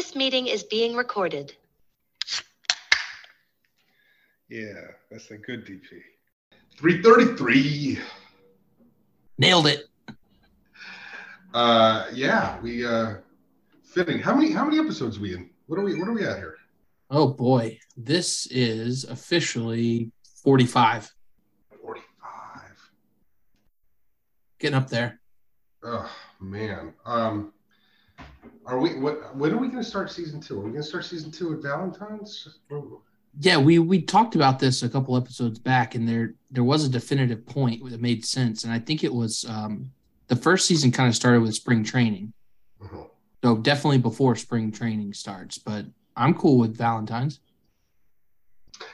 This meeting is being recorded. Yeah, that's a good DP. 333. Nailed it. Uh yeah, we uh fitting. How many how many episodes are we in? What are we what are we at here? Oh boy, this is officially 45. 45. Getting up there. Oh man. Um are we what when are we gonna start season two? Are we gonna start season two at Valentine's? Yeah, we we talked about this a couple episodes back, and there there was a definitive point that made sense, and I think it was um, the first season kind of started with spring training, Mhm. so definitely before spring training starts. But I'm cool with Valentine's.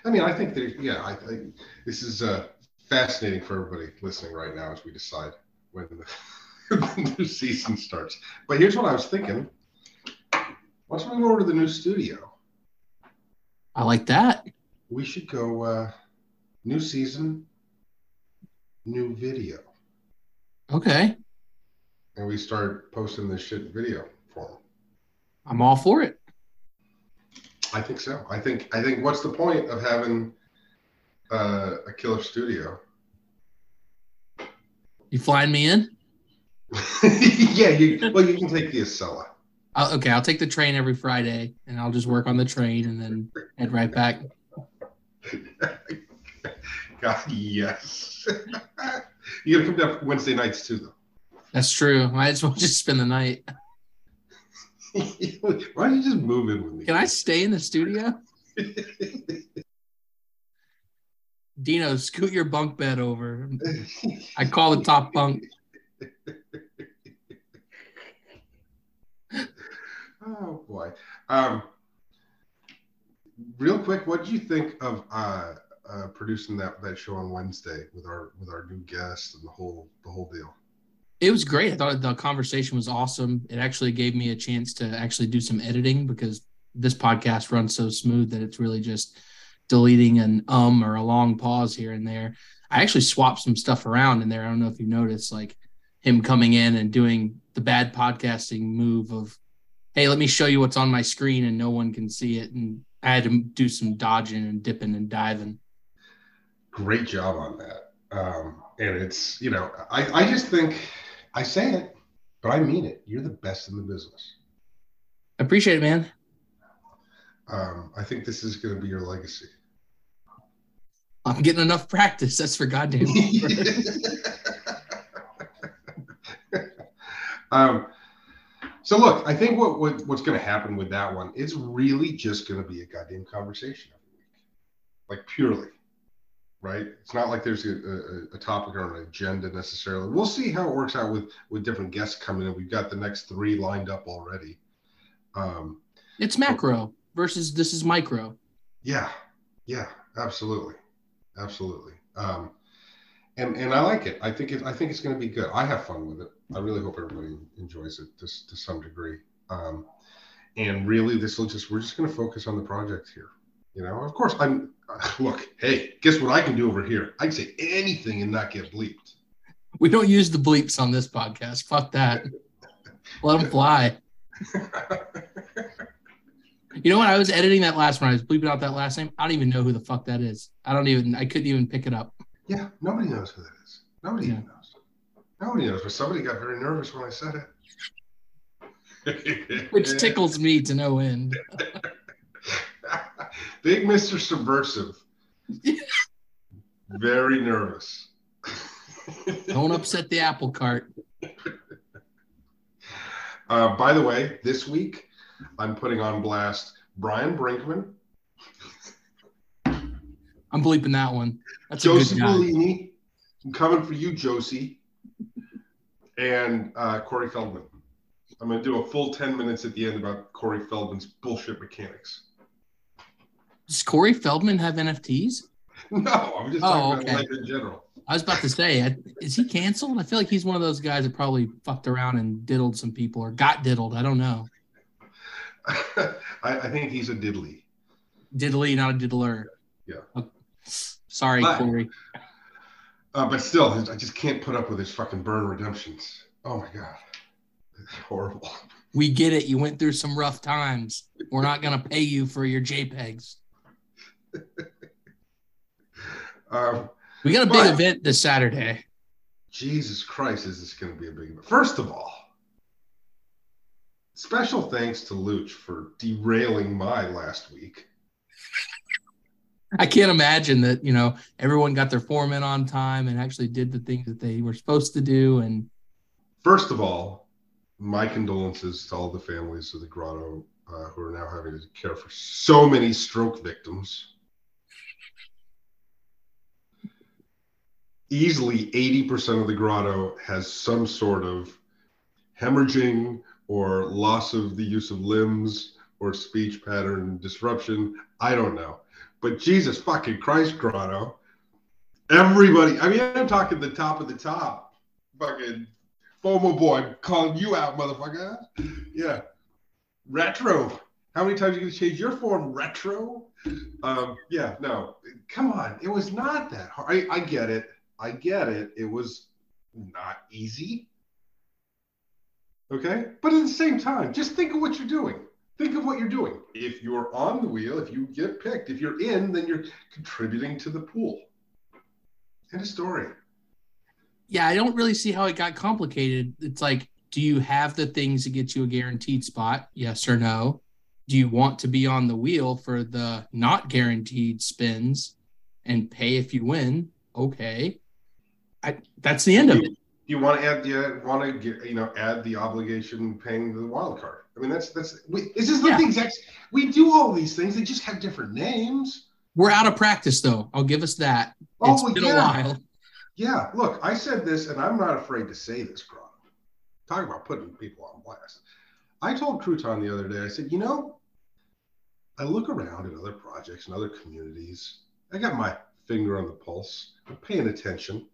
I mean, I think that yeah, I, I this is uh fascinating for everybody listening right now as we decide when the, the new season starts. But here's what I was thinking. Let's move over to the new studio, I like that. we should go uh new season, new video. Okay, And we start posting this shit video form. I'm all for it. I think so. I think I think what's the point of having uh, a killer studio? You flying me in? yeah, you well you can take the Acela. I'll, okay, I'll take the train every Friday, and I'll just work on the train and then head right back. God, yes. you gotta come down Wednesday nights too, though. That's true. Might as well just spend the night. Why don't you just move in with me? Can I stay in the studio? Dino, scoot your bunk bed over. I call the top bunk. Oh boy. Um, real quick, what did you think of uh, uh, producing that that show on Wednesday with our with our new guest and the whole the whole deal? It was great. I thought the conversation was awesome. It actually gave me a chance to actually do some editing because this podcast runs so smooth that it's really just deleting an um or a long pause here and there. I actually swapped some stuff around in there. I don't know if you noticed, like him coming in and doing the bad podcasting move of, hey, let me show you what's on my screen and no one can see it. And I had to do some dodging and dipping and diving. Great job on that. Um, and it's you know I I just think I say it, but I mean it. You're the best in the business. I appreciate it, man. Um, I think this is going to be your legacy. I'm getting enough practice. That's for goddamn. um, so look, I think what, what what's going to happen with that one, it's really just going to be a goddamn conversation every week, like purely, right? It's not like there's a, a, a topic or an agenda necessarily. We'll see how it works out with with different guests coming in. We've got the next three lined up already. Um, It's macro versus this is micro. Yeah, yeah, absolutely, absolutely. Um, and and I like it. I think it. I think it's going to be good. I have fun with it. I really hope everybody enjoys it to to some degree. Um, and really, this will just we're just going to focus on the project here. You know, of course, I'm. Look, hey, guess what I can do over here? I can say anything and not get bleeped. We don't use the bleeps on this podcast. Fuck that. Let them fly. You know what? I was editing that last one. I was bleeping out that last name. I don't even know who the fuck that is. I don't even. I couldn't even pick it up. yeah, nobody knows who that is. Nobody Yeah. even knows. Nobody knows. But somebody got very nervous when I said it. Which tickles me to no end. Big Mr. Subversive. Very nervous. Don't upset the apple cart. Uh, by the way, this week I'm putting on blast Brian Brinkman, I'm bleeping that one. That's a Josie. Bellini. I'm coming for you, Josie, and uh, Corey Feldman. I'm going to do a full 10 minutes at the end about Corey Feldman's bullshit mechanics. Does Corey Feldman have NFTs? No, I'm just Oh, talking okay. about life in general. I was about to say, is he canceled? I feel like he's one of those guys that probably fucked around and diddled some people or got diddled. I don't know. I, I think he's a diddly. Diddly, not a diddler. Yeah. Oh, Sorry, But- Corey. Uh, but still, I just can't put up with his fucking burn redemptions. Oh my god, it's horrible. We get it. You went through some rough times. We're not going to pay you for your JPEGs. Um, We got a big But- event this Saturday. Jesus Christ, is this going to be a big event? First of all, special thanks to Luch for derailing my last week. I can't imagine that, you know, everyone got their form in on time and actually did the things that they were supposed to do. And First of all, my condolences to all the families of the grotto uh, who are now having to care for so many stroke victims. Easily 80% of the grotto has some sort of hemorrhaging or loss of the use of limbs or speech pattern disruption. I don't know. But Jesus fucking Christ, grotto. Everybody, I mean, I'm talking the top of the top. Fucking FOMO boy calling you out, motherfucker. Yeah. Retro. How many times are you going to change your form? Retro. Um, yeah, no. Come on. It was not that hard. I, I get it. I get it. It was not easy. Okay. But at the same time, just think of what you're doing. Think of what you're doing. If you're on the wheel, if you get picked, if you're in, then you're contributing to the pool. End of story. yeah, I don't really see how it got complicated. It's like, do you have the things to get you a guaranteed spot? Yes or no? Do you want to be on the wheel for the not guaranteed spins and pay if you win? Okay. I, that's the end of it. you want to add the want to get you know add the obligation paying the wild card. I mean that's that's we, this is the Yeah. exact we do all these things. They just have different names. We're out of practice, though. I'll give us that. Oh, it's Oh been yeah, a while. yeah. Look, I said this, and I'm not afraid to say this, Grotto. Talk about putting people on blast. I told Crouton the other day. I said, you know, I look around at other projects and other communities. I got my finger on the pulse. I'm paying attention.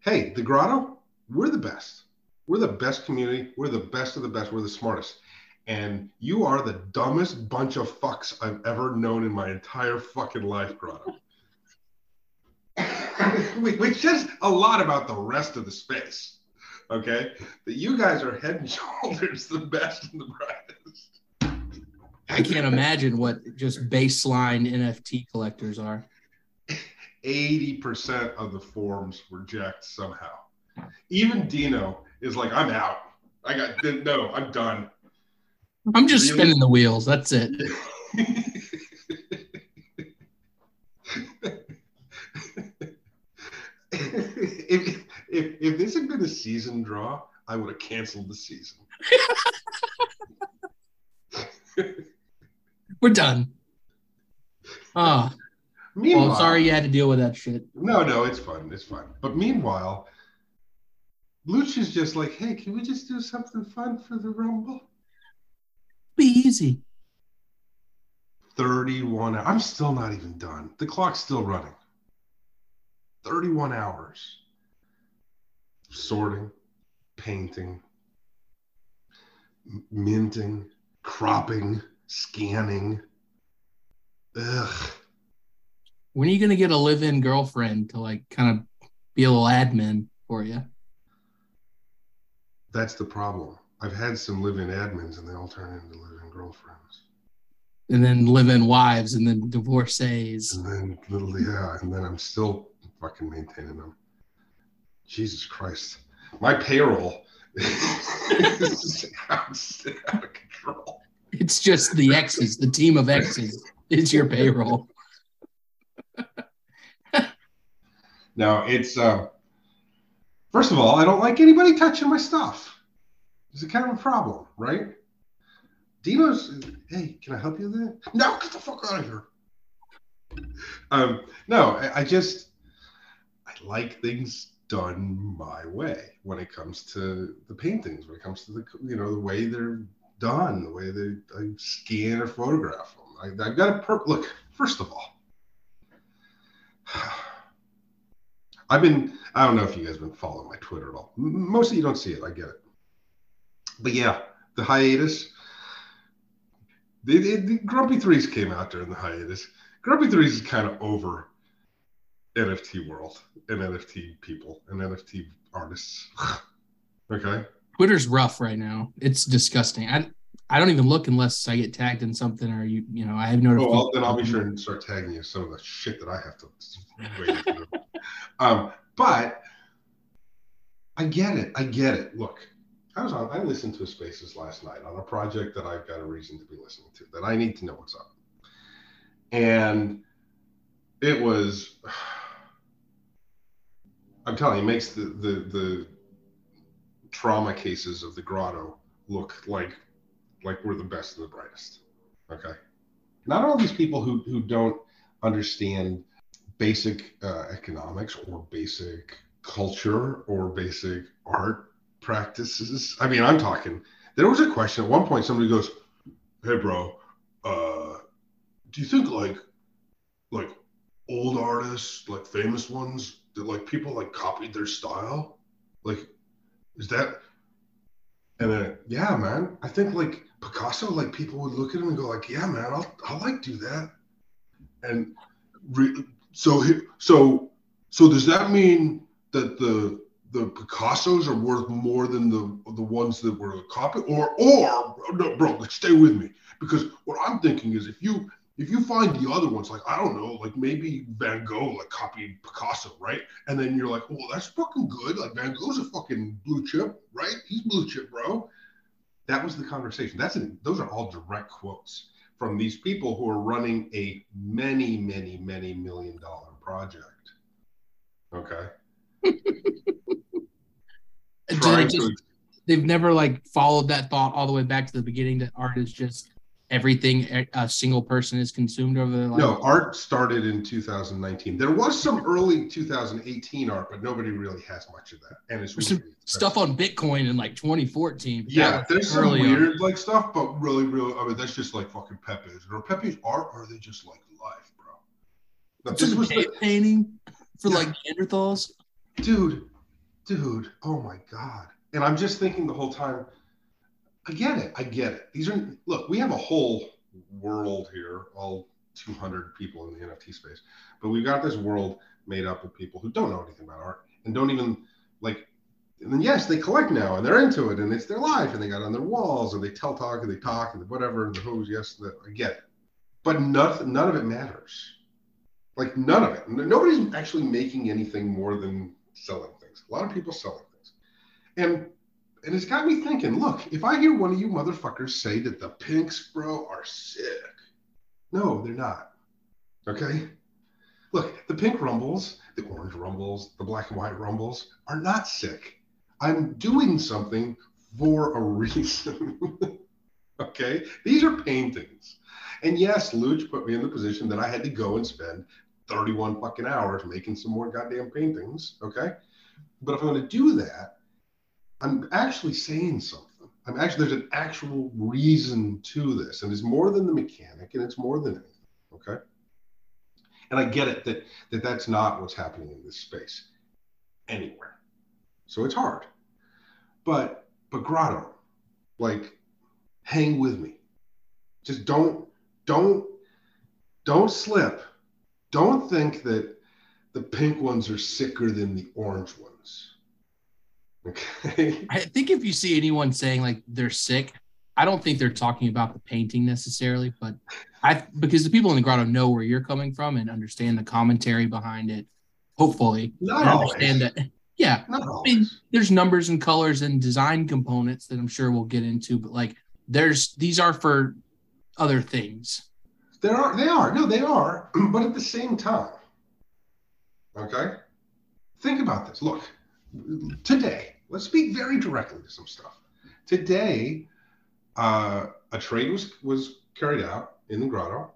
Hey, the Grotto, we're the best. We're the best community. We're the best of the best. We're the smartest. And you are the dumbest bunch of fucks I've ever known in my entire fucking life, Grotto. Which says a lot about the rest of the space. Okay? That you guys are head and shoulders the best and the brightest. I can't imagine what just baseline NFT collectors are. 80% of the forms were jacked somehow. Even Dino is like, I'm out. I got no, I'm done. I'm just Really? spinning the wheels. That's it. if, if, if this had been a season draw, I would have canceled the season. We're done. Oh, Meanwhile, well, sorry you had to deal with that shit. No, no, it's fun. It's fun. But meanwhile, Luch is just like, hey, can we just do something fun for the Rumble? Be easy. 31 hours. I'm still not even done. The clock's still running. 31 hours. Sorting, painting, minting, cropping, scanning. Ugh. When are you gonna get a live-in girlfriend to like kind of be a little admin for you? That's the problem. I've had some live in admins and they all turn into live in girlfriends. And then live-in wives and then divorcees. And then little yeah, and then I'm still fucking maintaining them. Jesus Christ. My payroll is out, of control. It's just the X's, the team of X's is your payroll. Now it's uh first of all, I don't like anybody touching my stuff. It's a kind of a problem, right? Dino's hey, can I help you there? No, get the fuck out of here. Um, no, I, I just I like things done my way when it comes to the paintings, when it comes to the you know the way they're done, the way they I scan or photograph them. I, I've got a per look. First of all, I've been I don't know if you guys have been following my Twitter at all. Most of you don't see it. I get it, but yeah, the hiatus. The, Grumpy Threes came out during the hiatus. Grumpy Threes is kind of over NFT world and NFT people and NFT artists. okay. Twitter's rough right now. It's disgusting. I I don't even look unless I get tagged in something or you you know I have Oh, notifications. well, then I'll be sure and start tagging you some of the shit that I have to wait um, but I get it. I get it. Look, I was on. I listened to Spaces last night on a project that I've got a reason to be listening to. That I need to know what's up, and it was. I'm telling you, makes the the the trauma cases of the grotto look like like we're the best and the brightest. Okay. Not all these people who who don't understand basic uh, economics or basic culture or basic art practices. I mean, I'm talking. There was a question at one point. Somebody goes, "Hey, bro, uh, do you think like like old artists, like famous ones, that like people like copied their style? Like, is that?" And then, yeah, man, I think like Picasso, like people would look at him and go like, "Yeah, man, I'll I'll like do that." And re- so so so does that mean that the the Picassos are worth more than the the ones that were copied, or or no, bro, stay with me because what I'm thinking is if you if you find the other ones, like I don't know, like maybe Van Gogh like copied Picasso, right? And then you're like, well, that's fucking good. Like Van Gogh's a fucking blue chip, right? He's blue chip, bro. That was the conversation. That's an, those are all direct quotes from these people who are running a many, many, many million dollar project. Okay. Do they Trying just- to they've never like followed that thought all the way back to the beginning that art is just everything a- single person is consumed over their life. No, art started in 2019. There was some early 2018 art, but nobody really has much of that. And it's really stuff on Bitcoin in like 2014. Yeah, there's some early on. weird like stuff, but really, really, I mean, that's just like fucking Pepe's. Are Pepe's art, or are they just like life, bro? But this was the painting for Yeah. like Neanderthals. Dude, dude. Oh my god! And I'm just thinking the whole time. I get it. I get it. These are look. We have a whole world here, all 200 people in the NFT space, but we've got this world made up of people who don't know anything about art and don't even like. And yes, they collect now and they're into it and it's their life and they got on their walls and they tell talk and they talk and whatever and the who's yes, the, I get it, but none none of it matters. Like none of it. Nobody's actually making anything more than selling things. A lot of people selling things, and and it's got me thinking. Look, if I hear one of you motherfuckers say that the pinks, bro, are sick, no, they're not. Okay. Look, the pink rumbles, the orange rumbles, the black and white rumbles are not sick. I'm doing something for a reason. okay? These are paintings. And yes, Luch put me in the position that I had to go and spend 31 fucking hours making some more goddamn paintings. Okay. But if I'm going to do that, I'm actually saying something. I'm actually, there's an actual reason to this. And it's more than the mechanic and it's more than anything. Okay. And I get it that, that that's not what's happening in this space anywhere. So it's hard. But, but Grotto, like, hang with me. Just don't, don't, don't slip. Don't think that the pink ones are sicker than the orange ones. Okay. I think if you see anyone saying like they're sick, I don't think they're talking about the painting necessarily, but I because the people in the grotto know where you're coming from and understand the commentary behind it. Hopefully, Not and understand that. Yeah, Not I mean, always. there's numbers and colors and design components that I'm sure we'll get into, but like there's these are for other things. There are, they are. No, they are. But at the same time, okay? Think about this. Look, today, let's speak very directly to some stuff. Today, uh, a trade was, was carried out in the grotto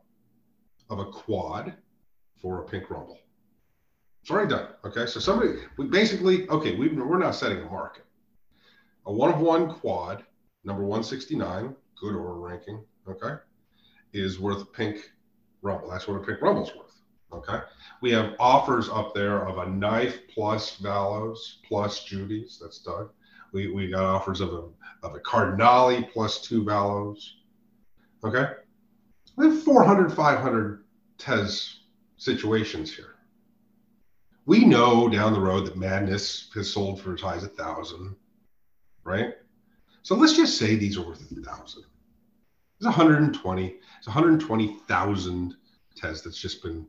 of a quad for a pink rumble. It's already done. Okay. So somebody, we basically, okay, we, we're now setting a market. A one of one quad, number 169, good order ranking. Okay is worth pink rumble. That's what a pink rumble's worth. Okay. We have offers up there of a knife plus Valos plus Judy's. That's Doug. We, we got offers of a of a Cardinale plus two Valos. Okay. We have 400, 500 Tez situations here. We know down the road that Madness has sold for as a thousand, right? So let's just say these are worth a thousand. It's 120. It's 120,000 Tez that's just been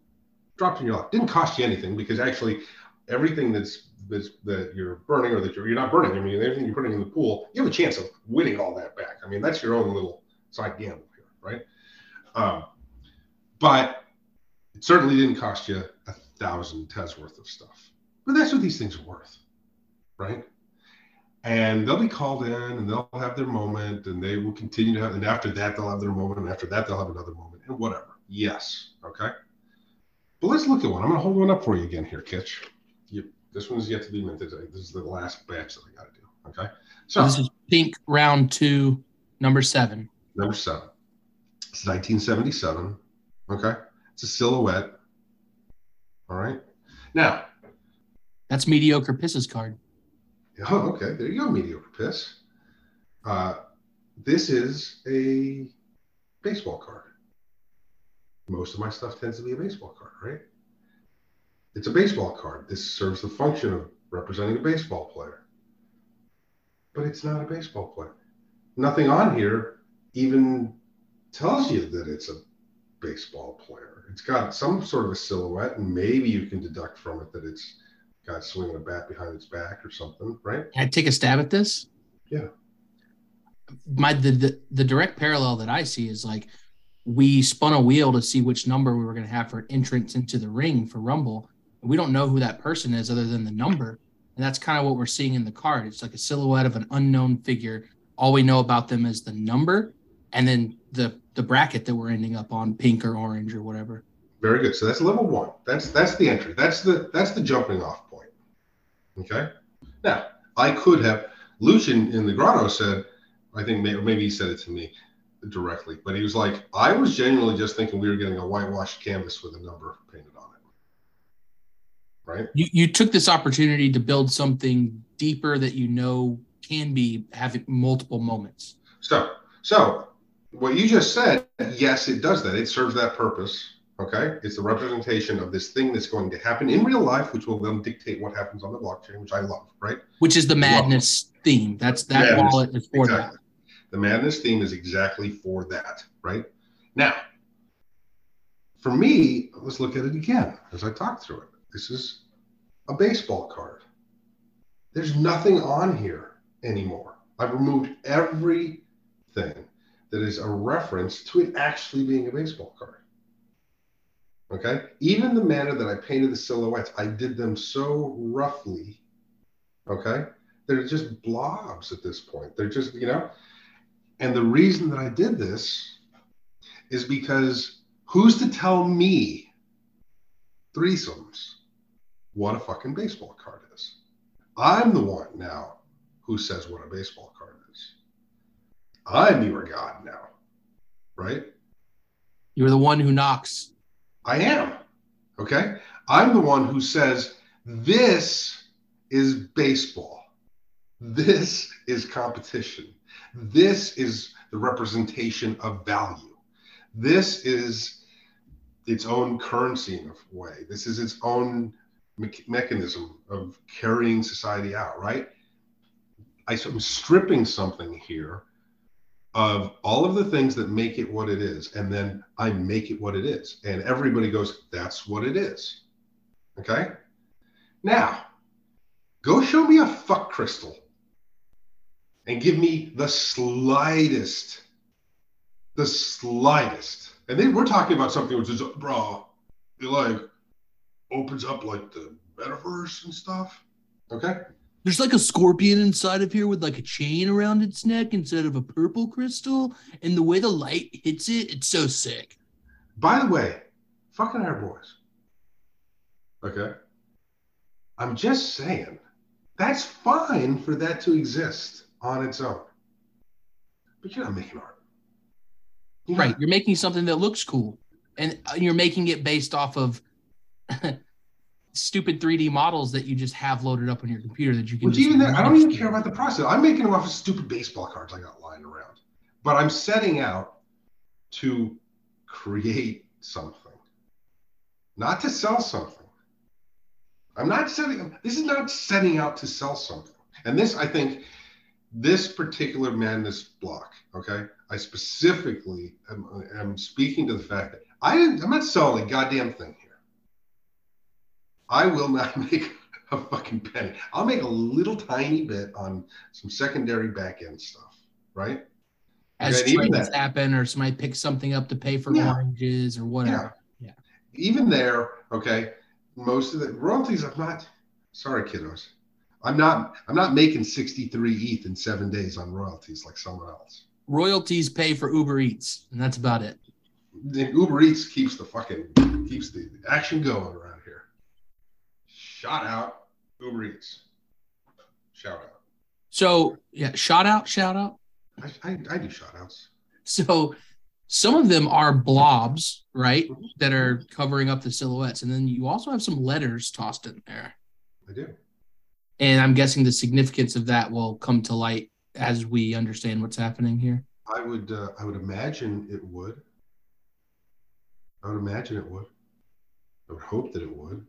dropped in your lap. Didn't cost you anything because actually everything that's, that's that you're burning or that you're, you're not burning. I mean, everything you're putting in the pool, you have a chance of winning all that back. I mean, that's your own little side gamble here, right? Um, but it certainly didn't cost you a thousand Tez worth of stuff. But that's what these things are worth, right? And they'll be called in and they'll have their moment and they will continue to have, and after that, they'll have their moment. And after that, they'll have another moment and whatever. Yes. Okay. But let's look at one. I'm going to hold one up for you again here, Kitch. You, this one's yet to be minted. This is the last batch that I got to do. Okay. So this is pink round two, number seven. Number seven. It's 1977. Okay. It's a silhouette. All right. Now, that's mediocre pisses card. Oh, okay. There you go, mediocre piss. Uh, this is a baseball card. Most of my stuff tends to be a baseball card, right? It's a baseball card. This serves the function of representing a baseball player. But it's not a baseball player. Nothing on here even tells you that it's a baseball player. It's got some sort of a silhouette, and maybe you can deduct from it that it's got swinging a bat behind its back or something, right? Can I take a stab at this? Yeah. My the, the the direct parallel that I see is like we spun a wheel to see which number we were going to have for entrance into the ring for Rumble. And we don't know who that person is other than the number. And that's kind of what we're seeing in the card. It's like a silhouette of an unknown figure. All we know about them is the number and then the the bracket that we're ending up on, pink or orange or whatever. Very good. So that's level one. That's that's the entry. That's the that's the jumping off. Okay. Now I could have Lucian in the grotto said, I think maybe, maybe he said it to me directly, but he was like, I was genuinely just thinking we were getting a whitewashed canvas with a number painted on it. Right. You you took this opportunity to build something deeper that you know can be having multiple moments. So so what you just said, yes, it does that. It serves that purpose. Okay. It's the representation of this thing that's going to happen in real life, which will then dictate what happens on the blockchain, which I love, right? Which is the madness theme. That's that madness, wallet is for exactly. that. The madness theme is exactly for that, right? Now, for me, let's look at it again as I talk through it. This is a baseball card. There's nothing on here anymore. I've removed everything that is a reference to it actually being a baseball card. Okay. Even the manner that I painted the silhouettes, I did them so roughly. Okay. They're just blobs at this point. They're just, you know, and the reason that I did this is because who's to tell me threesomes what a fucking baseball card is? I'm the one now who says what a baseball card is. I'm your God now, right? You're the one who knocks. I am. Okay. I'm the one who says, this is baseball. This is competition. This is the representation of value. This is its own currency in a way. This is its own me- mechanism of carrying society out, right? I'm stripping something here of all of the things that make it what it is, and then I make it what it is. And everybody goes, that's what it is. Okay? Now, go show me a fuck crystal and give me the slightest, the slightest. And then we're talking about something which is, bro, it like opens up like the metaverse and stuff. Okay. There's like a scorpion inside of here with like a chain around its neck instead of a purple crystal. And the way the light hits it, it's so sick. By the way, fucking our boys. Okay. I'm just saying, that's fine for that to exist on its own. But you're not making art. You're right. Not. You're making something that looks cool. And uh, you're making it based off of stupid 3D models that you just have loaded up on your computer that you can. Which even that, I don't even care about the process. I'm making them off of stupid baseball cards I got lying around. But I'm setting out to create something, not to sell something. I'm not setting. This is not setting out to sell something. And this, I think, this particular madness block, okay, I specifically am, am speaking to the fact that I didn't, I'm not selling a goddamn thing. I will not make a fucking penny. I'll make a little tiny bit on some secondary back end stuff, right? As even trades happen, or somebody picks something up to pay for Yeah. oranges or whatever. Yeah. Even there, okay, most of the royalties, I'm not sorry, kiddos. I'm not I'm not making 63 ETH in seven days on royalties like someone else. Royalties pay for Uber Eats, and that's about it. Uber Eats keeps the fucking keeps the action going. Shout out Uber Eats. Shout out. So yeah, shout out, shout out. I, I, I do shout outs. So some of them are blobs, right? That are covering up the silhouettes. And then you also have some letters tossed in there. I do. And I'm guessing the significance of that will come to light as we understand what's happening here. I would uh, I would imagine it would. I would imagine it would. I would hope that it would.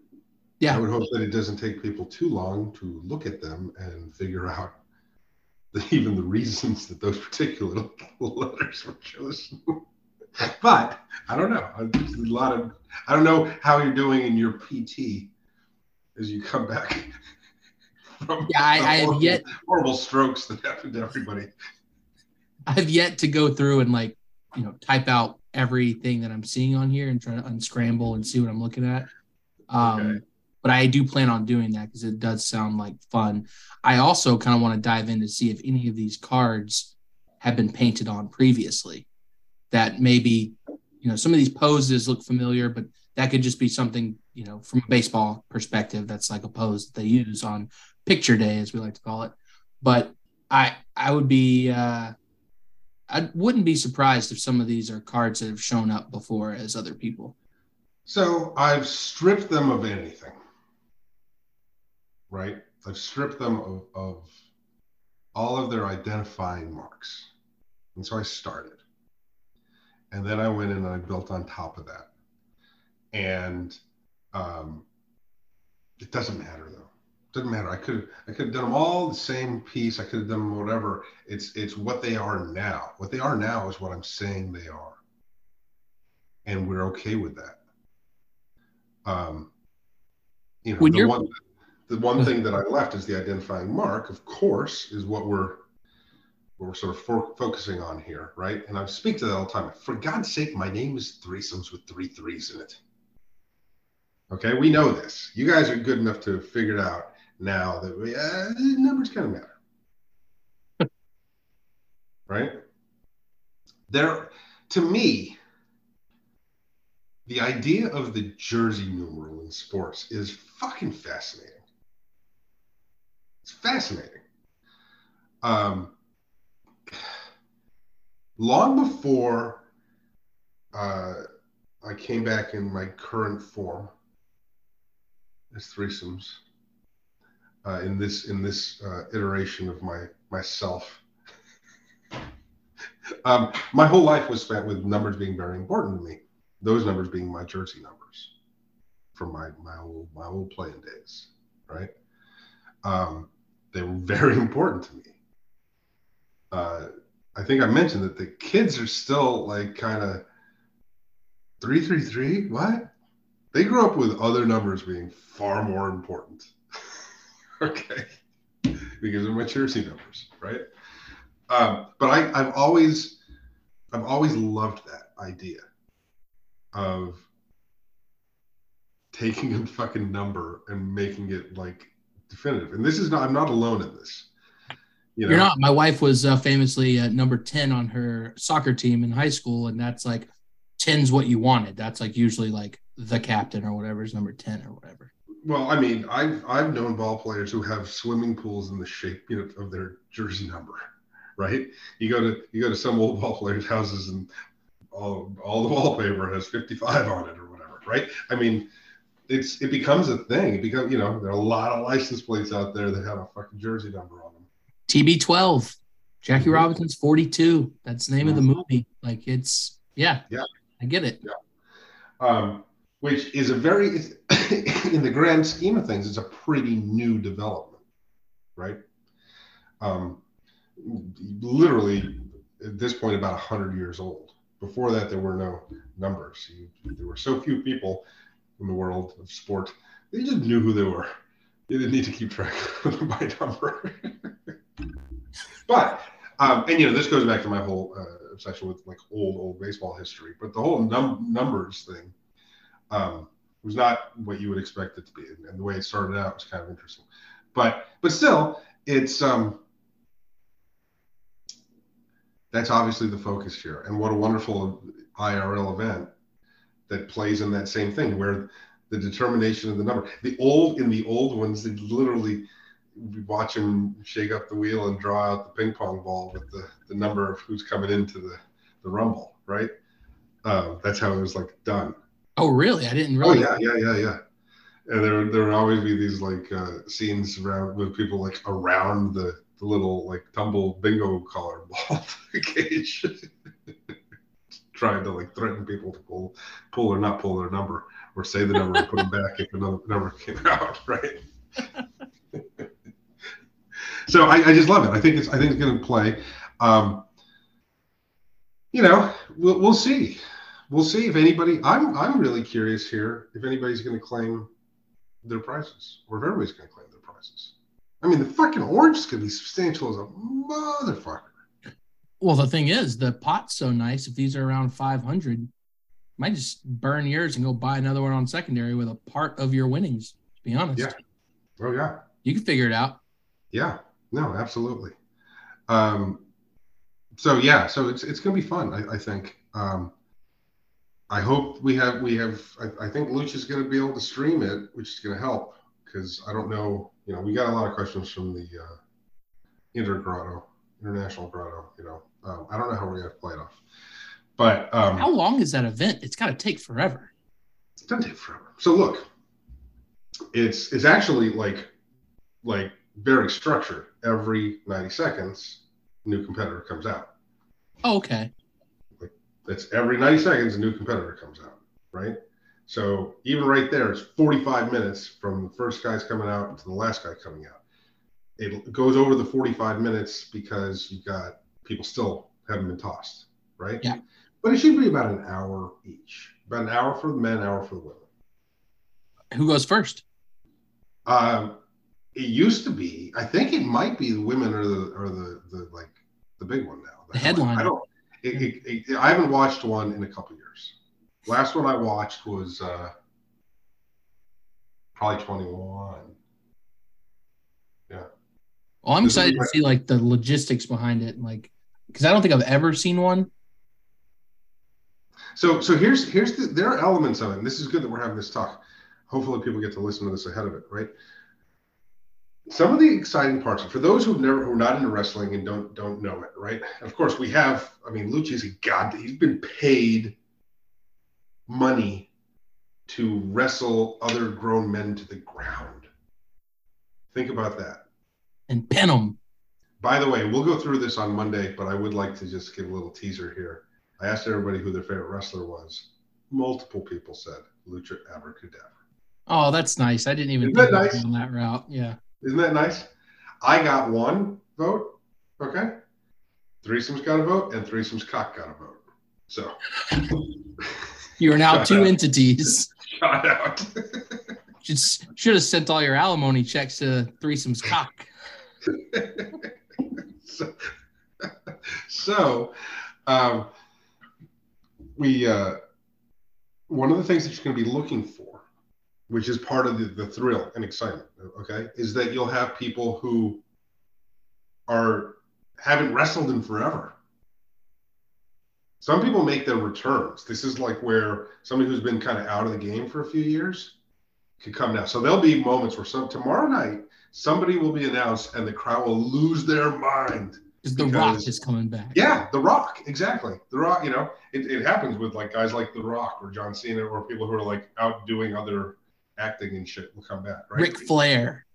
Yeah. I would hope that it doesn't take people too long to look at them and figure out the, even the reasons that those particular letters were chosen. but I don't know. There's a lot of I don't know how you're doing in your PT as you come back from Yeah, I, I have yet horrible strokes that happened to everybody. I've yet to go through and like, you know, type out everything that I'm seeing on here and try to unscramble and see what I'm looking at. Um, Okay. But I do plan on doing that because it does sound like fun. I also kind of want to dive in to see if any of these cards have been painted on previously. That maybe, you know, some of these poses look familiar, but that could just be something, you know, from a baseball perspective, that's like a pose that they use on picture day, as we like to call it. But I I would be uh I wouldn't be surprised if some of these are cards that have shown up before as other people. So I've stripped them of anything, right? I've stripped them of, of all of their identifying marks. And so I started. And then I went in and I built on top of that. And um, it doesn't matter though. It Doesn't matter. I could I could have done them all the same piece. I could have done them whatever. It's it's what they are now. What they are now is what I'm saying they are. And we're okay with that um, you know, When the you're- one, the one thing that I left is the identifying mark, of course, is what we're what we're sort of for, focusing on here, right? And I speak to that all the time. For God's sake, my name is threesomes with three threes in it. Okay, we know this. You guys are good enough to figure it out now that we, uh, numbers kind of matter, right? There, to me, the idea of the jersey numeral in sports is fucking fascinating. It's fascinating. Um, long before uh, I came back in my current form as threesomes, uh, in this in this uh, iteration of my myself, um, my whole life was spent with numbers being very important to me those numbers being my jersey numbers from my my old my old playing days, right? Um, they were very important to me. Uh, I think I mentioned that the kids are still like kind of three three three. What? They grew up with other numbers being far more important. okay, because of my jersey numbers, right? Um, but I, I've always I've always loved that idea of taking a fucking number and making it like definitive. And this is not, I'm not alone in this. You know, You're not. My wife was uh, famously uh, number 10 on her soccer team in high school. And that's like 10's what you wanted. That's like usually like the captain or whatever is number 10 or whatever. well, I mean, I've, I've known ball players who have swimming pools in the shape you know, of their jersey number, right? You go to, you go to some old ball players' houses and all, all the wallpaper has 55 on it or whatever, right? I mean, it's, it becomes a thing. It becomes, you know, there are a lot of license plates out there that have a fucking jersey number on them. TB12, Jackie Mhm. Robinson's 42. That's the name of the movie. Like it's, yeah. Yeah. I get it. um, which is a very, in the grand scheme of things, it's a pretty new development, right? Um, literally at this point about 100 years old. Before that, there were no numbers. You, there were so few people in the world of sport. They just knew who they were. They didn't need to keep track of by number. but um, and you know this goes back to my whole uh, obsession with like old old baseball history. But the whole num- numbers thing um, was not what you would expect it to be, and the way it started out was kind of interesting. But but still, it's um, that's obviously the focus here, and what a wonderful IRL event that plays in that same thing where the determination of the number. The old in the old ones, they literally watch him shake up the wheel and draw out the ping pong ball with the, the number of who's coming into the, the rumble, right? Uh, that's how it was like done. Oh, really? I didn't really. Oh, yeah, yeah, yeah, yeah. And there, there would always be these like uh, scenes around with people like around the, the little like tumble bingo collar ball cage, trying to like threaten people to pull, pull or not pull their number, or say the number and put them back if another number came out, right? so I, I, just love it. I think it's I think it's going to play. Um, you know, we'll, we'll see. We'll see if anybody. I'm I'm really curious here if anybody's going to claim their prizes or if everybody's going to claim their prizes. I mean, the fucking orange is going to be substantial as a motherfucker. Well, the thing is, the pot's so nice. If these are around 500, might just burn yours and go buy another one on secondary with a part of your winnings. To be honest. Yeah. Oh yeah. You can figure it out. Yeah. No, absolutely. Um, so yeah, so it's it's gonna be fun. I, I think. Um, I hope we have we have. I, I think Luch is gonna be able to stream it, which is gonna help because I don't know. You know, we got a lot of questions from the uh, Inter Grotto, International Grotto. You know, um, I don't know how we're gonna play it off. But um, how long is that event? It's got to take forever. It doesn't take forever. So look, it's it's actually like like very structured. Every 90 seconds, new competitor comes out. Oh, okay. Like that's every 90 seconds, a new competitor comes out, right? So even right there, it's 45 minutes from the first guy's coming out to the last guy coming out. It goes over the 45 minutes because you've got people still haven't been tossed, right? Yeah. But it should be about an hour each. About an hour for the men, hour for the women. Who goes first? Um, it used to be. I think it might be the women or the or the the like the big one now. The headline. I don't. It, it, it, I haven't watched one in a couple years. Last one I watched was uh, probably twenty one. Yeah. Well, I'm this excited to see like the logistics behind it, like because I don't think I've ever seen one. So so here's here's the there are elements of it. And this is good that we're having this talk. Hopefully people get to listen to this ahead of it, right? some of the exciting parts for those who've never who are not into wrestling and don't don't know it right of course we have i mean luci's a god he's been paid money to wrestle other grown men to the ground think about that and pin them by the way we'll go through this on monday but i would like to just give a little teaser here i asked everybody who their favorite wrestler was multiple people said lucha abracadabra oh that's nice i didn't even Isn't think that nice? on that route yeah isn't that nice? I got one vote. Okay. Threesome's got a vote, and Threesome's cock got a vote. So you are now two out. entities. Shout out. should should have sent all your alimony checks to Threesome's cock. so, so um, we uh, one of the things that you're going to be looking for which is part of the, the thrill and excitement okay is that you'll have people who are haven't wrestled in forever. Some people make their returns. This is like where somebody who's been kind of out of the game for a few years could come now. So there'll be moments where some tomorrow night somebody will be announced and the crowd will lose their mind because the rock is coming back yeah the rock exactly the rock you know it, it happens with like guys like the rock or john cena or people who are like out doing other acting and shit will come back, right? Ric Flair.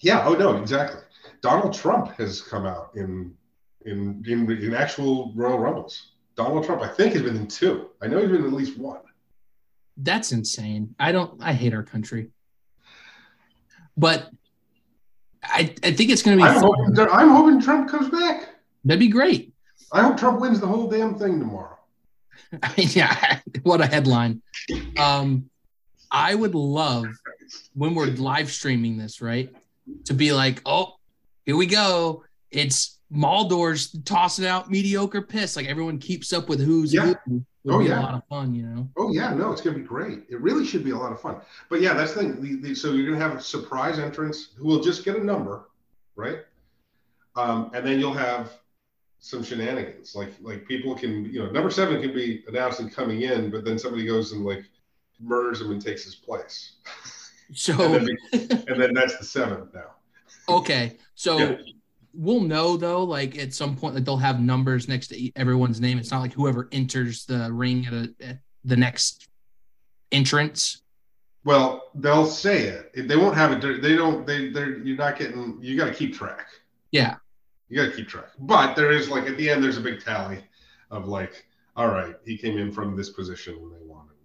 Yeah. Oh no, exactly. Donald Trump has come out in in in, in actual Royal Rumbles. Donald Trump, I think, has been in two. I know he's been in at least one. That's insane. I don't. I hate our country. But I, I think it's going to be. I'm hoping, I'm hoping Trump comes back. That'd be great. I hope Trump wins the whole damn thing tomorrow. I mean, yeah, what a headline. Um, I would love when we're live streaming this, right? To be like, oh, here we go. It's Maldor's tossing out mediocre piss. Like everyone keeps up with who's Yeah. who. Would Oh, be yeah. a lot of fun, you know. Oh yeah, no, it's gonna be great. It really should be a lot of fun. But yeah, that's the thing. The, the, so you're gonna have a surprise entrance who will just get a number, right? Um, and then you'll have some shenanigans. Like like people can, you know, number seven can be announced and coming in, but then somebody goes and like murders him and takes his place. So And then, and then that's the seventh now. okay, so Yeah. We'll know though, like at some point, like they'll have numbers next to everyone's name. It's not like whoever enters the ring at, a, at the next entrance. Well, they'll say it. They won't have it. They don't. They. They're. You're not getting. You got to keep track. Yeah. You got to keep track. But there is like at the end, there's a big tally of like, all right, he came in from this position when they wanted.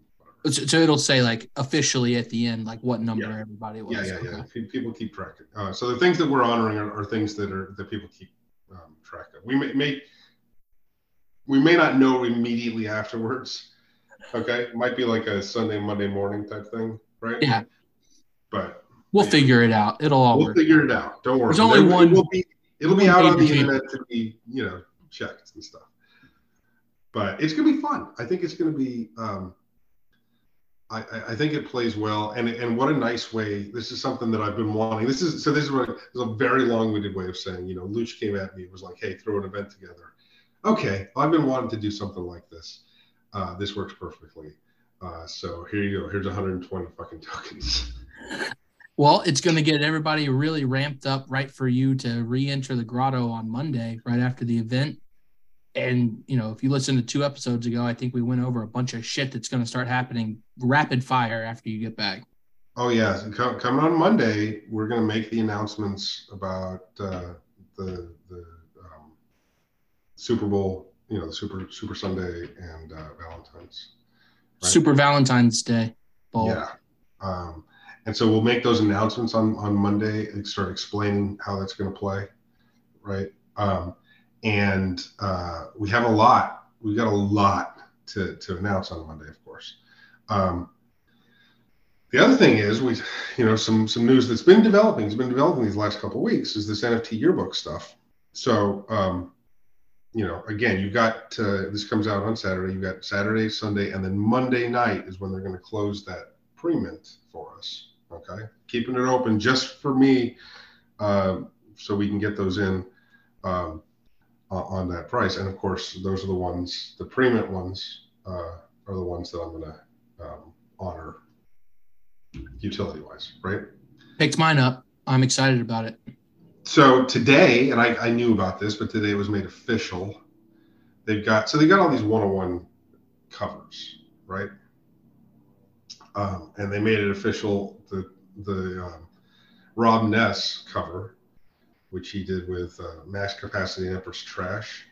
So, so it'll say like officially at the end, like what number Yeah. everybody was. Yeah, yeah, yeah. Okay. Pe- People keep track. Uh, so the things that we're honoring are, are things that are that people keep um, track of. We may, may we may not know immediately afterwards. Okay, it might be like a Sunday, Monday morning type thing, right? Yeah. But We'll figure it out. It'll all We'll work. figure it out. Don't worry. There's only There- one- It will be, it'll be out on the internet to be, you know, checked and stuff. But it's gonna be fun. I think it's gonna be. Um, I, I- think it plays well, and and what a nice way. This is something that I've been wanting. This is so. This is what this is a very long-winded way of saying. You know, Luch came at me. It was like, hey, throw an event together. Okay, I've been wanting to do something like this. Uh, this works perfectly. Uh, so here you go. Here's 120 fucking tokens. Well, it's going to get everybody really ramped up right for you to re-enter the grotto on Monday, right after the event. And you know, if you listen to two episodes ago, I think we went over a bunch of shit that's going to start happening rapid fire after you get back. Oh yeah, come, coming on Monday, we're going to make the announcements about uh, the the um, Super Bowl, you know, the Super Super Sunday and uh, Valentine's. Right. Super Valentine's Day Bowl. Yeah, um, and so we'll make those announcements on on Monday and start explaining how that's going to play, right? Um, and uh, we have a lot. We got a lot to to announce on Monday, of course. Um, the other thing is we, you know, some some news that's been developing. It's been developing these last couple weeks is this NFT yearbook stuff. So, um, you know, again, you got uh, this comes out on Saturday. You got Saturday, Sunday, and then Monday night is when they're going to close that pre-mint for us. Okay, keeping it open just for me, uh, so we can get those in um, on, on that price. And of course, those are the ones, the pre-mint ones, uh, are the ones that I'm going to um, honor utility-wise, right? Picked mine up. I'm excited about it. So today, and I, I knew about this, but today it was made official. They've got so they got all these one-on-one covers, right? Um, and they made it official. The the um, Rob Ness cover, which he did with uh, Max Capacity and Empress Trash.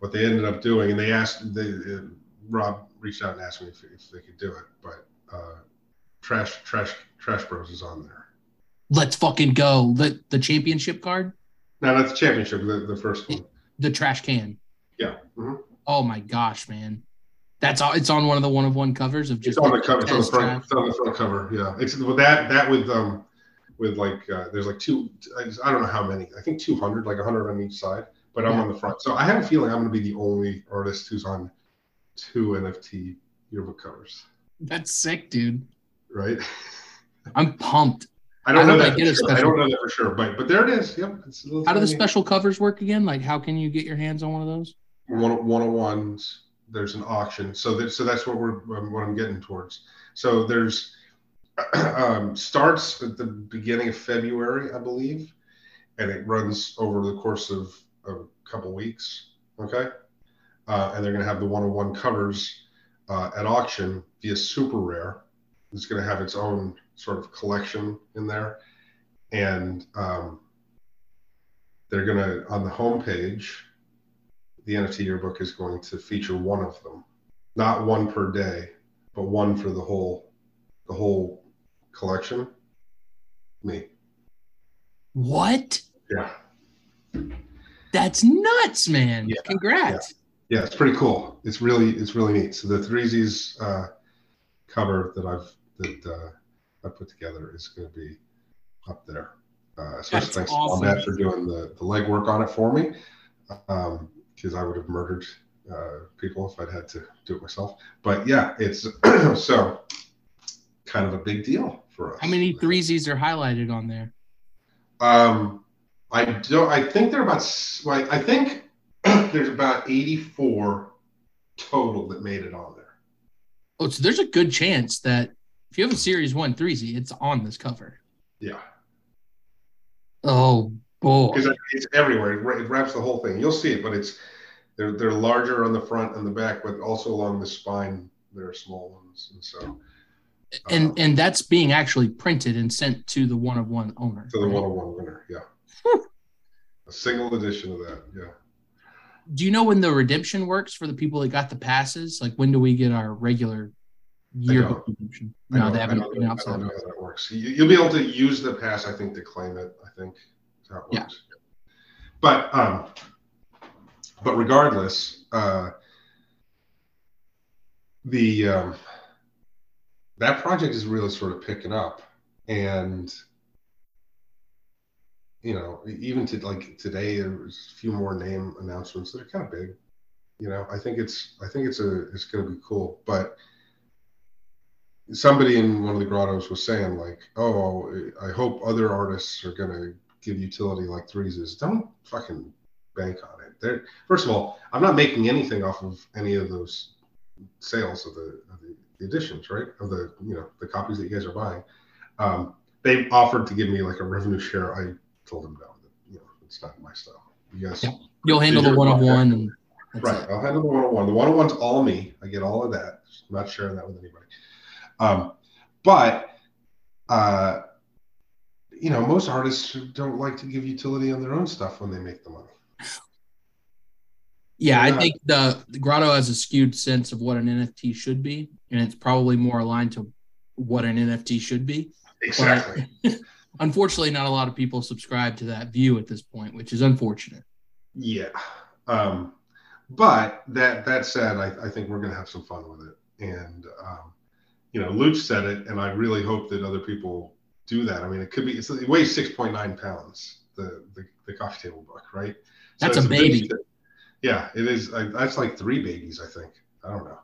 What they ended up doing, and they asked, they uh, Rob reached out and asked me if, if they could do it, but uh, Trash Trash Trash Bros is on there. Let's fucking go. The the championship card, No, that's the championship, the, the first one. the trash can. Yeah. mhm. Oh my gosh, man. That's all it's on one of the one of one covers of It's just on the cover. It's on the front. It's on the front cover. Yeah. It's with that. That with um, with like uh, there's like two. I don't know how many. I think 200, like 100 on each side. But I'm Yeah. on the front, so I have a feeling I'm going to be the only artist who's on two NFT yearbook covers. That's sick, dude. Right. I'm pumped. I don't I know I that. get For a sure. I don't know that for sure, but but there it is. Yep. It's a How do the special covers work again? Like how can you get your hands on one of those? one one on ones. There's an auction, so that so that's what we're um, what I'm getting towards. So there's um, starts at the beginning of February, I believe, and it runs over the course of a couple weeks. Okay, uh, and they're going to have the one on one covers uh, at auction via Super Rare. It's going to have its own sort of collection in there, and um, they're going to on the homepage the NFT yearbook is going to feature one of them, not one per day, but one for the whole, the whole collection. Me. What? Yeah. That's nuts, man. Yeah, Congrats. Yeah, it's pretty cool. It's really it's really neat. So the Threesies uh, cover that I've that uh, I put together is going to be up there. Uh, especially That's thanks awesome. to for doing the the legwork on it for me, Um, because I would have murdered uh, people if I'd had to do it myself. But yeah, it's so kind of a big deal for us. How many threesies are highlighted on there? Um, I don't. I think they're about. s- Like I think there's about 84 total that made it on there. Oh, so there's a good chance that if you have a series one threesy, it's on this cover. Yeah, Oh boy. because it's everywhere. It It wraps the whole thing. You'll see it, but it's they're they're larger on the front and the back, but also along the spine there are small ones, and so And um, and that's being actually printed and sent to the one of one owner. to the right? 101 winner. Yeah, a single edition of that. Yeah. Do you know when the redemption works for the people that got the passes? Like when do we get our regular yearbook redemption? No, they haven't announced I don't know how that works. You, you'll be able to use the pass, I think, to claim it. I think is how it Yeah. works. But um, but regardless, uh, the um, that project is really sort of picking up, and you know, even to like today, there was a few more name announcements that are kind of big. You know, I think it's I think it's a it's going to be cool, but somebody in one of the grottos was saying like, "Oh, I hope other artists are gonna give utility like threes is. Don't fucking bank on it. They're, first of all, I'm not making anything off of any of those sales of the, of the, the editions, right? Of the you know the copies that you guys are buying. Um, they offered to give me like a revenue share. I told them no. That, you know, it's not my style. You guys, Yeah. You'll handle the one on one. right? it. I'll handle the 101. The 101's all me. I get all of that. I'm not sharing that with anybody. Um, but uh, you know, most artists don't like to give utility on their own stuff when they make the money. Yeah, I think the, the Grotto has a skewed sense of what an NFT should be, and it's probably more aligned to what an NFT should be. Exactly. Unfortunately, not a lot of people subscribe to that view at this point, which is unfortunate. Yeah. Um, but that that said, I, I think we're going to have some fun with it. And um, you know, Luch said it, and I really hope that other people do that. I mean, it could be it's, it weighs six point nine pounds. The, the the coffee table book, right? That's it's a baby. shit. Yeah, it is. I, that's like three babies, I think. I don't know.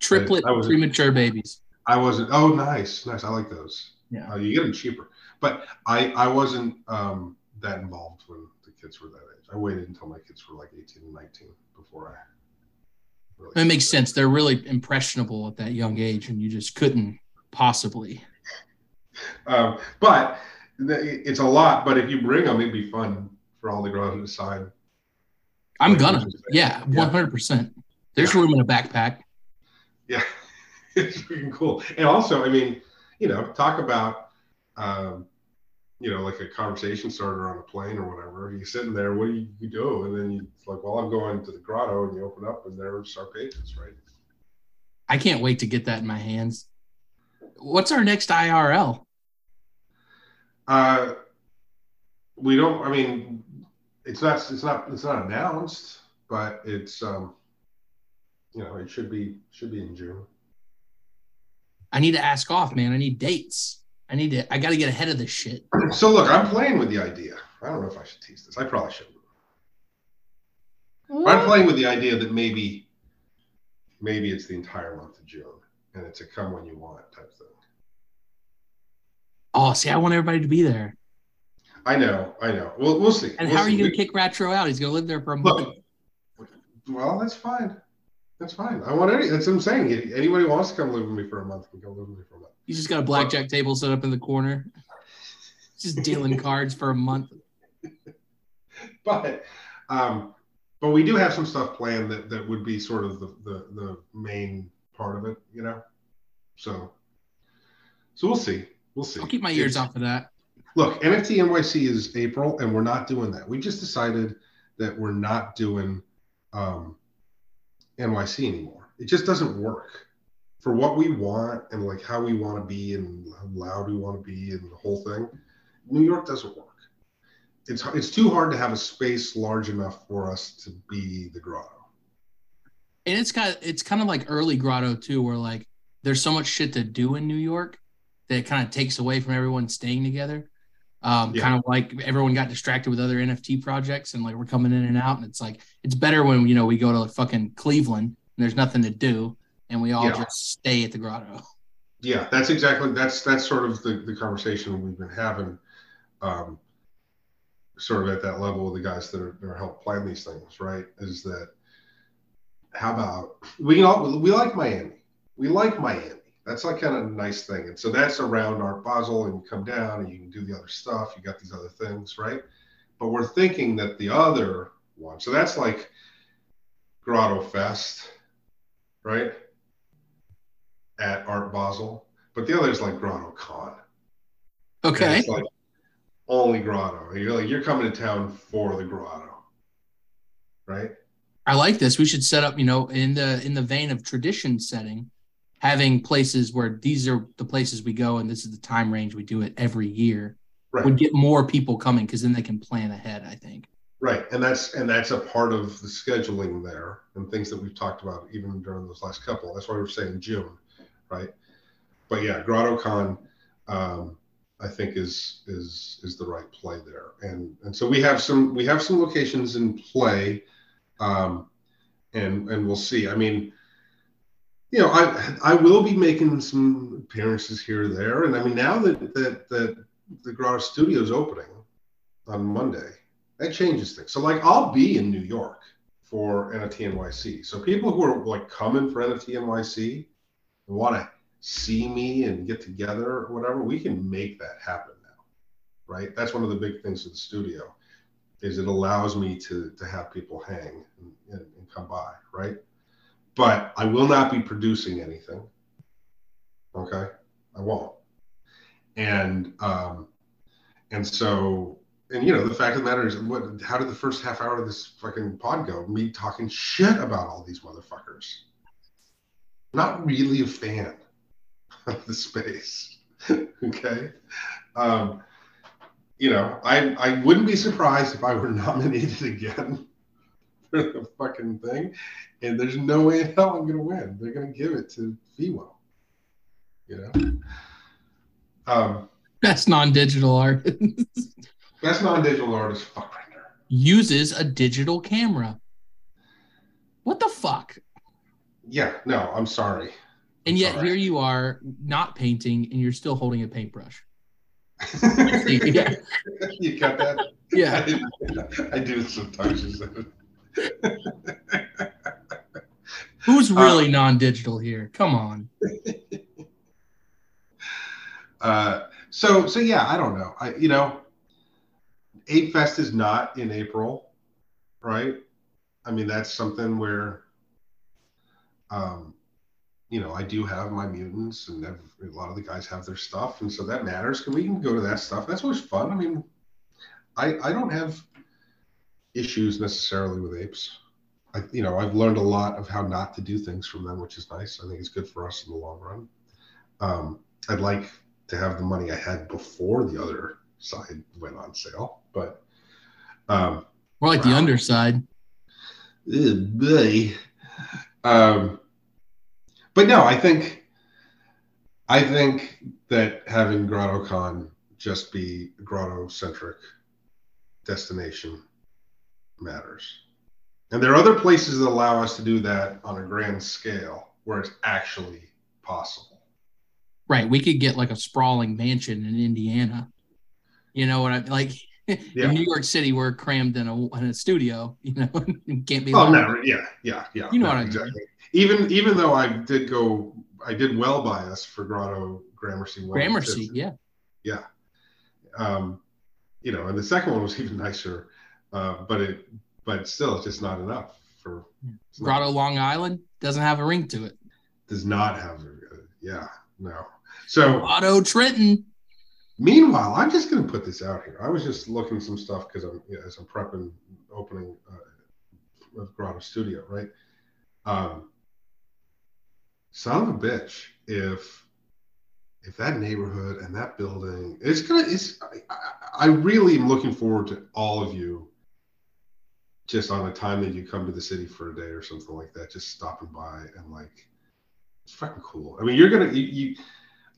Triplet I was- premature babies. I wasn't. Oh, nice, nice. I like those. Yeah. Uh, you get them cheaper, but I I wasn't um, that involved when the kids were that age. I waited until my kids were like eighteen and nineteen before I. Really It makes sense. They're really impressionable at that young age, and you just couldn't possibly. Um, but it's a lot. But if you bring them, it'd be fun for all the girls to decide. I'm gonna. Luch was saying. Yeah, Yeah. 100%. There's Yeah. room in a backpack. Yeah, it's freaking cool. And also, I mean, you know, talk about, um, you know, like a conversation starter on a plane or whatever. You're sitting there, what do you, you do? And then you, it's like, well, I'm going to the grotto, and you open up, and there's our pages, right? I can't wait to get that in my hands. What's our next IRL? Uh, we don't. I mean, it's not. It's not. It's not announced, but it's. um You know, it should be. Should be in June. I need to ask off, man. I need dates. I need to. I got to get ahead of this shit. So look, I'm playing with the idea. I don't know if I should tease this. I probably shouldn't. I'm playing with the idea that maybe, maybe it's the entire month of June, and it's a come when you want type thing. Oh, see, I want everybody to be there. I know, I know. Well, we'll see. And We'll how are you going to kick Ratro out? He's going to live there for a month. Look, well, that's fine. That's fine. I want any. That's what I'm saying. Anybody wants to come live with me for a month can come live with me for a month. He's just got a blackjack table set up in the corner, just dealing cards for a month. But, um, but we do have some stuff planned that that would be sort of the the, the main part of it, you know. So, so we'll see. We'll see. I'll keep my ears It's- out for that. Look, NFT NYC is April, and we're not doing that. We just decided that we're not doing um, NYC anymore. It just doesn't work for what we want and like how we want to be and how loud we want to be and the whole thing. New York doesn't work. It's it's too hard to have a space large enough for us to be the grotto. And it's got it's kind of like early grotto too, where like there's so much shit to do in New York that it kind of takes away from everyone staying together. Um, Yeah. kind of like everyone got distracted with other NFT projects and like we're coming in and out. And it's like it's better when you know we go to like fucking Cleveland and there's nothing to do and we all Yeah. just stay at the grotto. Yeah, that's exactly that's that's sort of the, the conversation we've been having, um, sort of at that level with the guys that are, that are help plan these things, right? Is that how about we can all we like Miami, we like Miami. That's like kind of a nice thing, and so that's around Art Basel, and you come down and you can do the other stuff. You got these other things, right? But we're thinking that the other one, so that's like Grotto Fest, right? At Art Basel, but the other is like Grotto Con. Okay. It's like only grotto. You're like you're coming to town for the grotto, right? I like this. We should set up, you know, in the in the vein of tradition setting, having places where these are the places we go and this is the time range we do it every year. Right, Would get more people coming because then they can plan ahead, I think. right, and that's and that's a part of the scheduling there and things that we've talked about even during those last couple. That's why we we're saying June, right? But yeah, Grotto Con, um, I think is is is the right play there, and and so we have some we have some locations in play, um, and and we'll see. I mean, you know, I I will be making some appearances here or there, and I mean now that that that the Grotto Studio is opening on Monday, that changes things. So like I'll be in New York for NFT NYC. So people who are like coming for NFT NYC and want to see me and get together or whatever, we can make that happen now, right? That's one of the big things of the studio is it allows me to to have people hang and, and, and come by, right? But I will not be producing anything. Okay, I won't. And um, and so and you know the fact of the matter is what how did the first half hour of this fucking pod go? Me talking shit about all these motherfuckers. Not really a fan of the space. okay. Um, you know, I I wouldn't be surprised if I were nominated again the fucking thing. And there's no way in hell I'm gonna win. They're gonna give it to Fiwo. You know? Um, Best non-digital art best non-digital artist, fuck right there. uses a digital camera. What the fuck? Yeah, no, I'm sorry. And I'm yet sorry. here you are not painting and you're still holding a paintbrush. yeah. you got that? Yeah. I do sometimes. Who's really non-digital here? Come on. Uh, so so yeah, I don't know. I you know, Ape Fest is not in April, right? I mean that's something where, um, you know, I do have my mutants, and a lot of the guys have their stuff, and so that matters. Can we can go to that stuff? That's always fun. I mean, I I don't have issues necessarily with apes. I you know I've learned a lot of how not to do things from them, which is nice. I think it's good for us in the long run. Um, I'd like to have the money I had before the other side went on sale, but um, More like the underside. Boy. Um, but no, I think I think that having GrottoCon just be grotto centric destination matters. And there are other places that allow us to do that on a grand scale where it's actually possible. Right. We could get like a sprawling mansion in Indiana. You know what I mean? like? Yeah. In New York City, we're crammed in a, in a studio, you know, and can't be Oh no, yeah, yeah, yeah. You know no, what I mean. exactly. Even even though I did go, I did well by us for Grotto Gramercy. one Gramercy, yeah. yeah. Um, you know, and the second one was even nicer, uh, but it, but still, it's just not enough for. Grotto Long Island doesn't have a ring to it. does not have. A, yeah, no. So Otto Trenton. Meanwhile, I'm just going to put this out here. I was just looking some stuff because I'm yeah, as I'm prepping opening uh, of Grotto Studio, right? Um, son of a bitch, if if that neighborhood and that building, it's gonna, it's, I, I, I really am looking forward to all of you just on a time that you come to the city for a day or something like that, just stopping by and like, it's fucking cool. I mean, you're gonna, you, you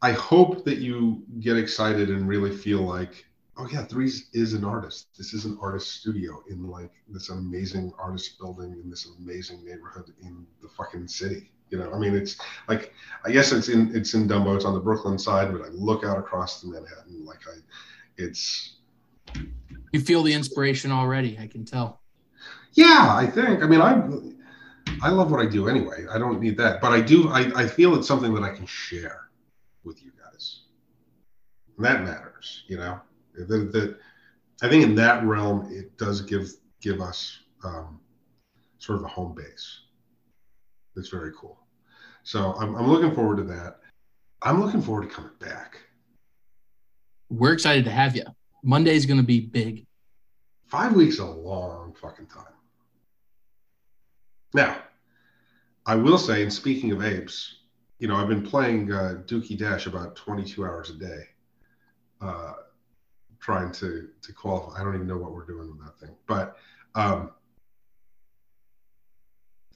I hope that you get excited and really feel like, oh yeah, Threes is an artist. This is an artist studio in like this amazing artist building in this amazing neighborhood in the fucking city. You know, I mean, it's like I guess it's in it's in Dumbo. It's on the Brooklyn side, but I look out across the Manhattan, like I, it's. You feel the inspiration already. I can tell. Yeah, I think. I mean, I I love what I do anyway. I don't need that, but I do. I I feel it's something that I can share with you guys. And that matters, you know. The, I think in that realm, it does give give us um, sort of a home base. It's very cool. So I'm, I'm looking forward to that. I'm looking forward to coming back. We're excited to have you. Monday is going to be big. Five weeks is a long fucking time. Now, I will say, and speaking of apes, you know, I've been playing uh, Dookie Dash about 22 hours a day, uh, trying to to qualify. I don't even know what we're doing with that thing, but um,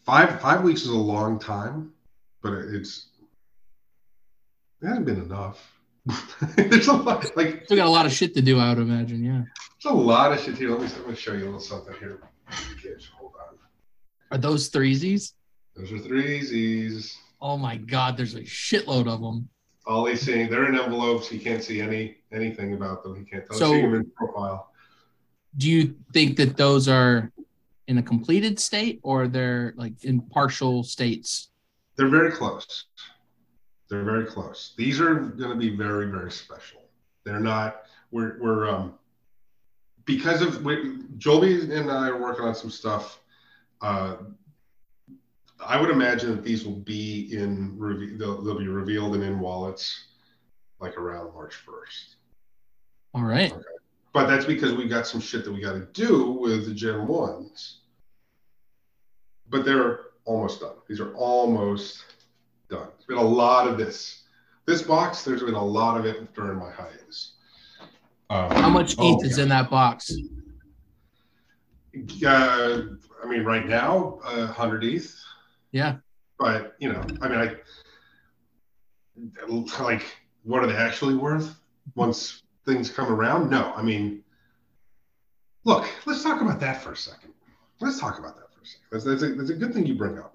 five five weeks is a long time, but it's it hasn't been enough. There's a lot like Still got a lot of shit to do, I would imagine. Yeah. there's a lot of shit here. Let me let me show you a little something here. Kids, hold on. Are those threesies? Those are threesies. Oh my god, there's a shitload of them. All he's seeing, they're in envelopes. He can't see any anything about them. He can't tell. So- see them in profile. Do you think that those are in a completed state or they're like in partial states? They're very close. They're very close. These are going to be very very special. They're not. We're we're um because of we, Joby and I are working on some stuff. Uh, I would imagine that these will be in reve- they'll, they'll be revealed and in wallets like around March first. All right. But that's because we got some shit that we got to do with the Gen 1s. But they're almost done. These are almost done. It's been a lot of this. This box, there's been a lot of it during my hiatus. Um, How much oh, is yeah. in that box? Uh, I mean, right now, uh, 100 ETH. Yeah. But, you know, I mean, I like, what are they actually worth once things come around? No, I mean, look, let's talk about that for a second. Let's talk about that for a second. That's, that's, a, that's a good thing you bring up.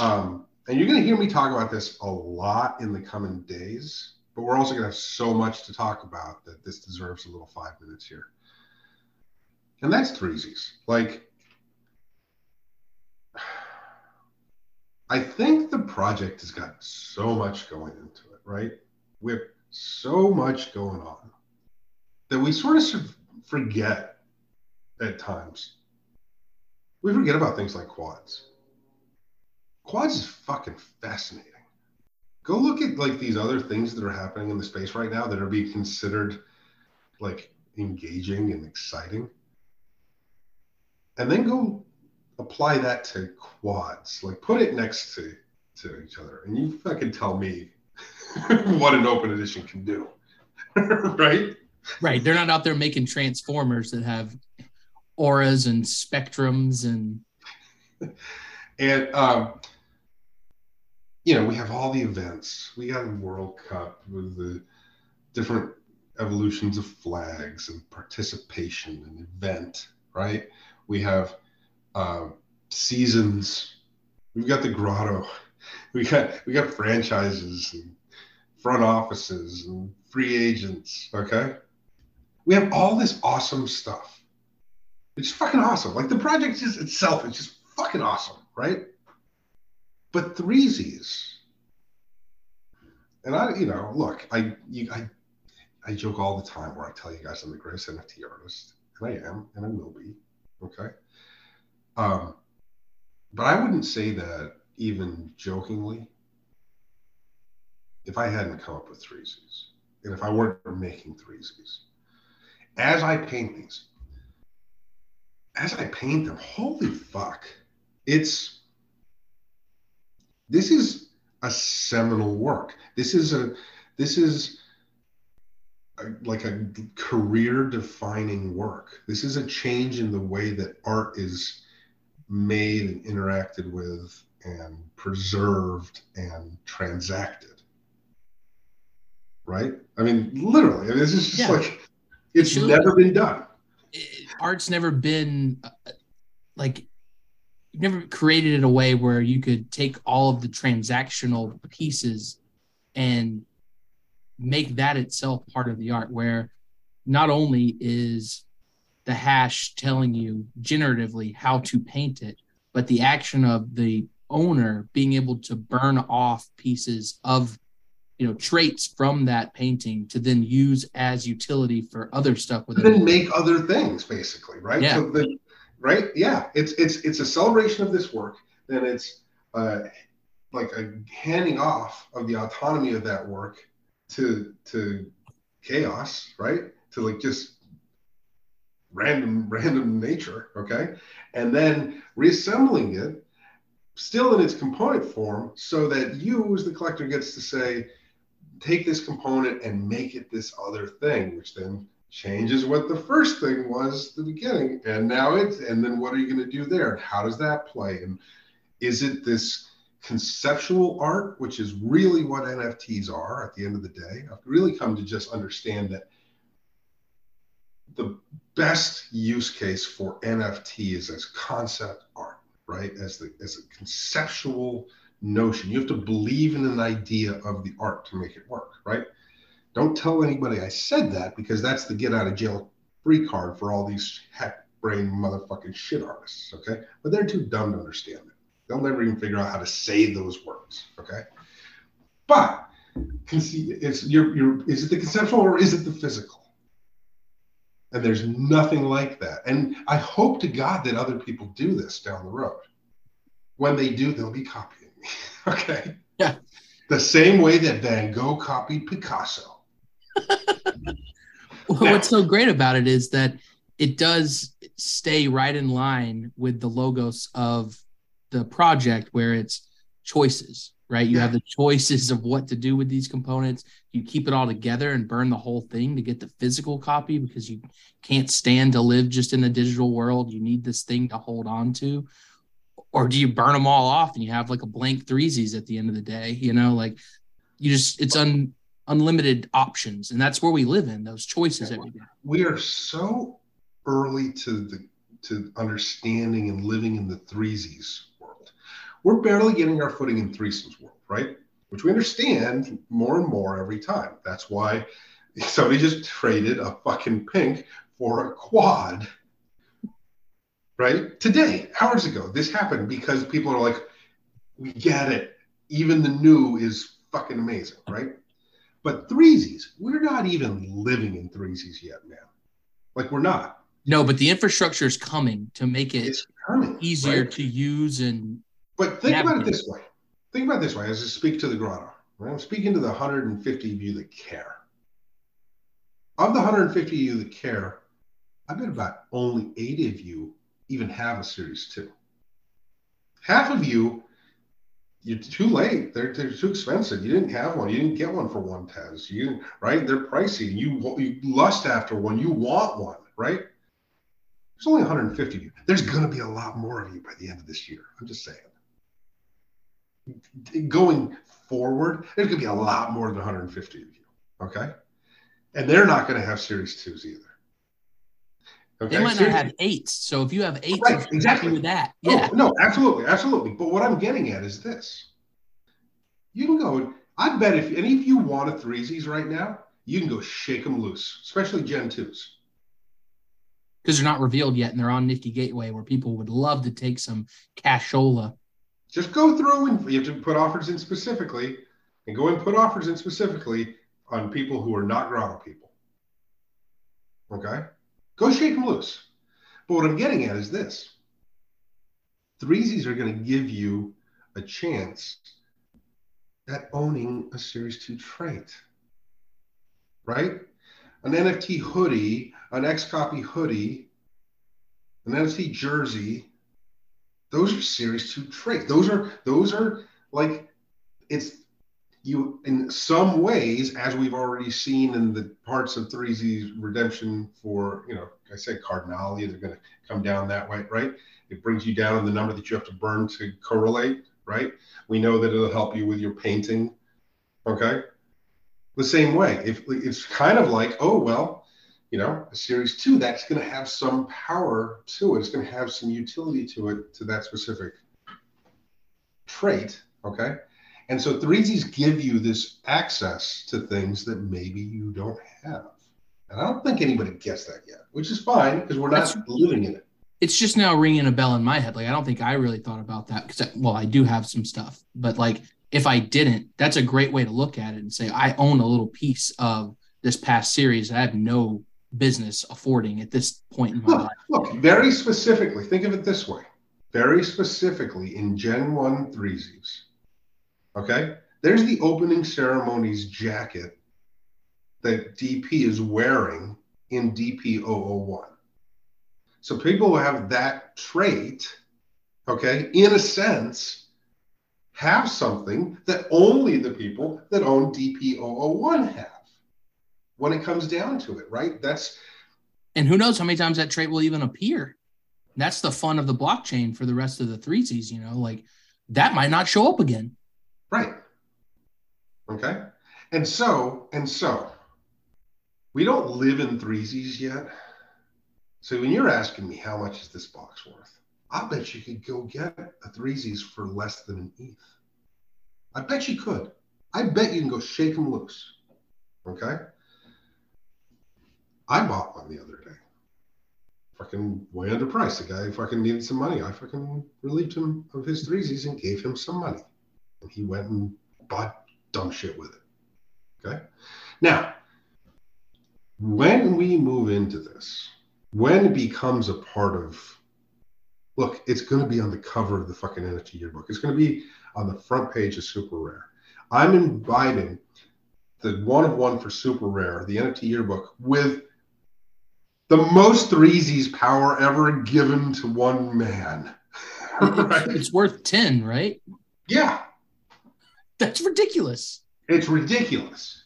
Um, and you're going to hear me talk about this a lot in the coming days, but we're also going to have so much to talk about that this deserves a little five minutes here. And that's threesies. Like, I think the project has got so much going into it, right? We have so much going on that we sort of sort of forget at times. We forget about things like quads. Quads is fucking fascinating. Go look at like these other things that are happening in the space right now that are being considered like engaging and exciting. And then go apply that to quads. Like put it next to to each other, and you fucking tell me what an open edition can do, right? Right. They're not out there making transformers that have auras and spectrums and And um, you know, we have all the events. We got a World Cup with the different evolutions of flags and participation and event, right? We have uh, seasons. We've got the grotto. We got we got franchises and front offices and free agents. Okay, we have all this awesome stuff. It's fucking awesome. Like the project just itself is just fucking awesome, right? But threesies, and I, you know, look, I, you, I, I joke all the time where I tell you guys I'm the greatest NFT artist, and I am, and I will be. Okay. Um, but I wouldn't say that even jokingly if I hadn't come up with threesies and if I weren't making threesies. As I paint these, as I paint them, holy fuck, it's this is a seminal work. This is a this is a, like a career defining work. This is a change in the way that art is made and interacted with and preserved and transacted. Right? I mean, literally, I mean, this is just Yeah. like it's never been done. it- art's never been uh, like you've never created it a way where you could take all of the transactional pieces and make that itself part of the art where not only is the hash telling you generatively how to paint it but the action of the owner being able to burn off pieces of you know traits from that painting to then use as utility for other stuff within then make other things basically right? Yeah. so the, right? Yeah. It's it's it's a celebration of this work then it's uh like a handing off of the autonomy of that work to to chaos right? To like just random random nature okay? And then reassembling it still in its component form so that you as the collector gets to say take this component and make it this other thing which then changes what the first thing was the beginning and now it's and then what are you going to do there? How does that play? And is it this conceptual art which is really what nfts are at the end of the day i've really come to just understand that the best use case for nft is as concept art right as the as a conceptual notion you have to believe in an idea of the art to make it work right don't tell anybody I said that because that's the get out of jail free card for all these hack brain motherfucking shit artists. Okay. But they're too dumb to understand it. They'll never even figure out how to say those words. Okay. But conce- it's your your is it the conceptual or is it the physical? And there's nothing like that. And I hope to God that other people do this down the road. When they do, they'll be copying me. okay. Yeah. The same way that Van Gogh copied Picasso. Well, Now- what's so great about it is that it does stay right in line with the logos of the project where it's choices, right? You have the choices of what to do with these components. You keep it all together and burn the whole thing to get the physical copy because you can't stand to live just in the digital world. You need this thing to hold on to. Or do you burn them all off and you have like a blank threesies at the end of the day? You know, like you just, it's un, unlimited options. And that's where we live in those choices every day. we are so early to the to understanding and living in the threesies. We're barely getting our footing in threesomes world, right? Which we understand more and more every time. That's why somebody just traded a fucking pink for a quad. Right? Today, hours ago, this happened because people are like, we get it. Even the new is fucking amazing, right? But threesies, we're not even living in threesies yet, man. Like we're not. No, but the infrastructure is coming to make it coming. easier right? to use and But think about it this way. Think about it this way as I speak to the grotto. Right? I'm speaking to the 150 of you that care. Of the 150 of you that care, I bet about only 80 of you even have a Series 2. Half of you, you're too late. They're, they're too expensive. You didn't have one. You didn't get one for one tez. You didn't, right? They're pricey. You, you lust after one. You want one, right? There's only 150 of you. There's going to be a lot more of you by the end of this year. I'm just saying going forward, there's going to be a lot more than 150 of you. Okay. And they're not going to have Series 2s either. Okay. they might not have eights. So if you have eights, Right, exactly. with that. Oh, Yeah. no, absolutely. Absolutely. But what I'm getting at is this you can go, I bet if any of you want a threesies right now, you can go shake them loose, especially Gen 2s. Because they're not revealed yet and they're on Nifty Gateway where people would love to take some cashola. Just go through and you have to put offers in specifically and go and put offers in specifically on people who are not grotto people. Okay? Go shake them loose. But what I'm getting at is this threesies are going to give you a chance at owning a Series 2 trait. Right? An NFT hoodie, an XCOPY hoodie, an NFT jersey, those are series two traits. Those are those are like it's you in some ways, as we've already seen in the parts of 3Z's redemption for, you know, I said cardinality, they're going to come down that way, right? It brings you down in the number that you have to burn to correlate, right? We know that it'll help you with your painting, okay? The same way, if it's kind of like, oh, well, you know, a series two, that's going to have some power to it. It's going to have some utility to it, to that specific trait, okay? And so 3Zs give you this access to things that maybe you don't have. And I don't think anybody gets that yet, which is fine because we're not That's, living in it. It's just now ringing a bell in my head. Like, I don't think I really thought about that because, well, I do have some stuff, but like, if I didn't, that's a great way to look at it and say, I own a little piece of this past series I have no business affording at this point in my look, life. Look, very specifically, think of it this way very specifically in Gen 1 3Zs, Okay. There's the opening ceremonies jacket that DP is wearing in DP 001. So people who have that trait, okay, in a sense, have something that only the people that own DP 001 have when it comes down to it, right? That's and who knows how many times that trait will even appear. That's the fun of the blockchain for the rest of the 3Zs, you know, like that might not show up again. Right. Okay. And so, and so, we don't live in 3Zs yet. So when you're asking me how much is this box worth, I bet you could go get a 3Zs for less than an ETH. I bet you could. I bet you can go shake them loose. Okay. I bought one the other day. Fucking way underpriced. The guy fucking needed some money. I fucking relieved him of his 3Zs and gave him some money and he went and bought dumb shit with it. Okay. Now, when we move into this, when it becomes a part of, look, it's going to be on the cover of the fucking NFT yearbook. It's going to be on the front page of Super Rare. I'm inviting the one of one for Super Rare, the NFT yearbook, with the most 3Z's power ever given to one man. right? It's worth 10, right? Yeah. That's ridiculous. It's ridiculous.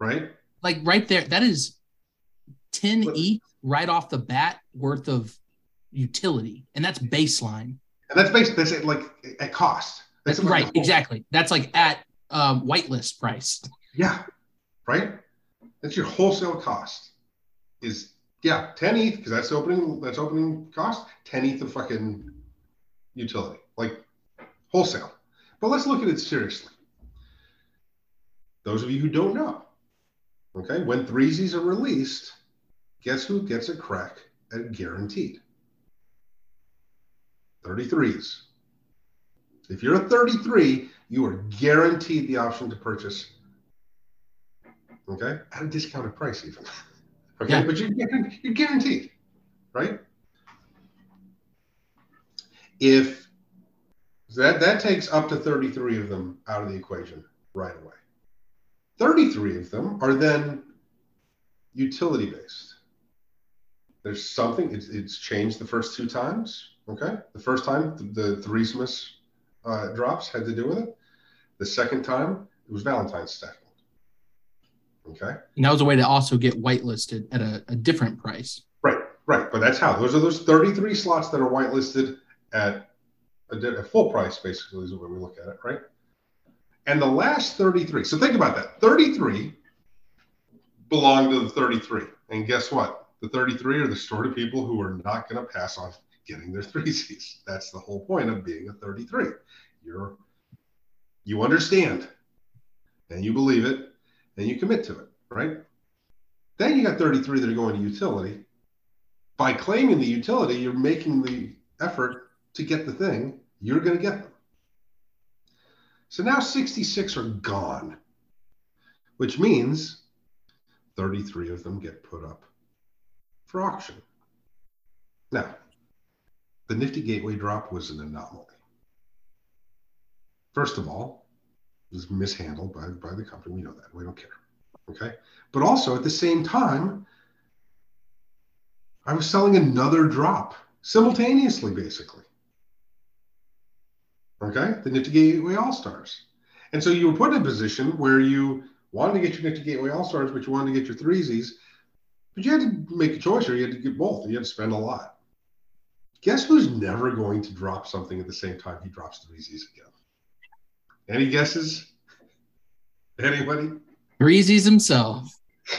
Right? Like right there, that is 10 ETH right off the bat worth of utility. And that's baseline. And that's based that's at like at cost. That's, that's right, exactly. That's like at um, whitelist price. Yeah. Right? That's your wholesale cost. Is yeah, 10 ETH, because that's opening that's opening cost, 10 ETH of fucking utility. Like wholesale. But let's look at it seriously. Those of you who don't know, okay, when 3Zs are released, guess who gets a crack at guaranteed? 33s. If you're a 33, you are guaranteed the option to purchase, okay, at a discounted price even. okay, yeah. but you're, you're guaranteed, right? If that, that takes up to 33 of them out of the equation right away. 33 of them are then utility based. There's something, it's, it's changed the first two times. Okay. The first time, the, the Threesmas uh, drops had to do with it. The second time, it was Valentine's stacking. Okay. And that was a way to also get whitelisted at a, a different price. Right, right. But that's how those are those 33 slots that are whitelisted at a, a full price basically is the way we look at it, right? And the last 33. So think about that. 33 belong to the 33. And guess what? The 33 are the sort of people who are not going to pass on getting their 3Zs. That's the whole point of being a 33. You're you understand and you believe it and you commit to it, right? Then you got 33 that are going to utility. By claiming the utility, you're making the effort to get the thing, you're going to get them. So now 66 are gone, which means 33 of them get put up for auction. Now, the Nifty Gateway drop was an anomaly. First of all, was mishandled by, by the company. We know that. We don't care. Okay. But also at the same time, I was selling another drop simultaneously, basically. Okay, the Nifty Gateway All Stars. And so you were put in a position where you wanted to get your Nifty Gateway All Stars, but you wanted to get your threesies. But you had to make a choice, or you had to get both, and you had to spend a lot. Guess who's never going to drop something at the same time he drops threesies again? Any guesses? Anybody? Breezy's himself.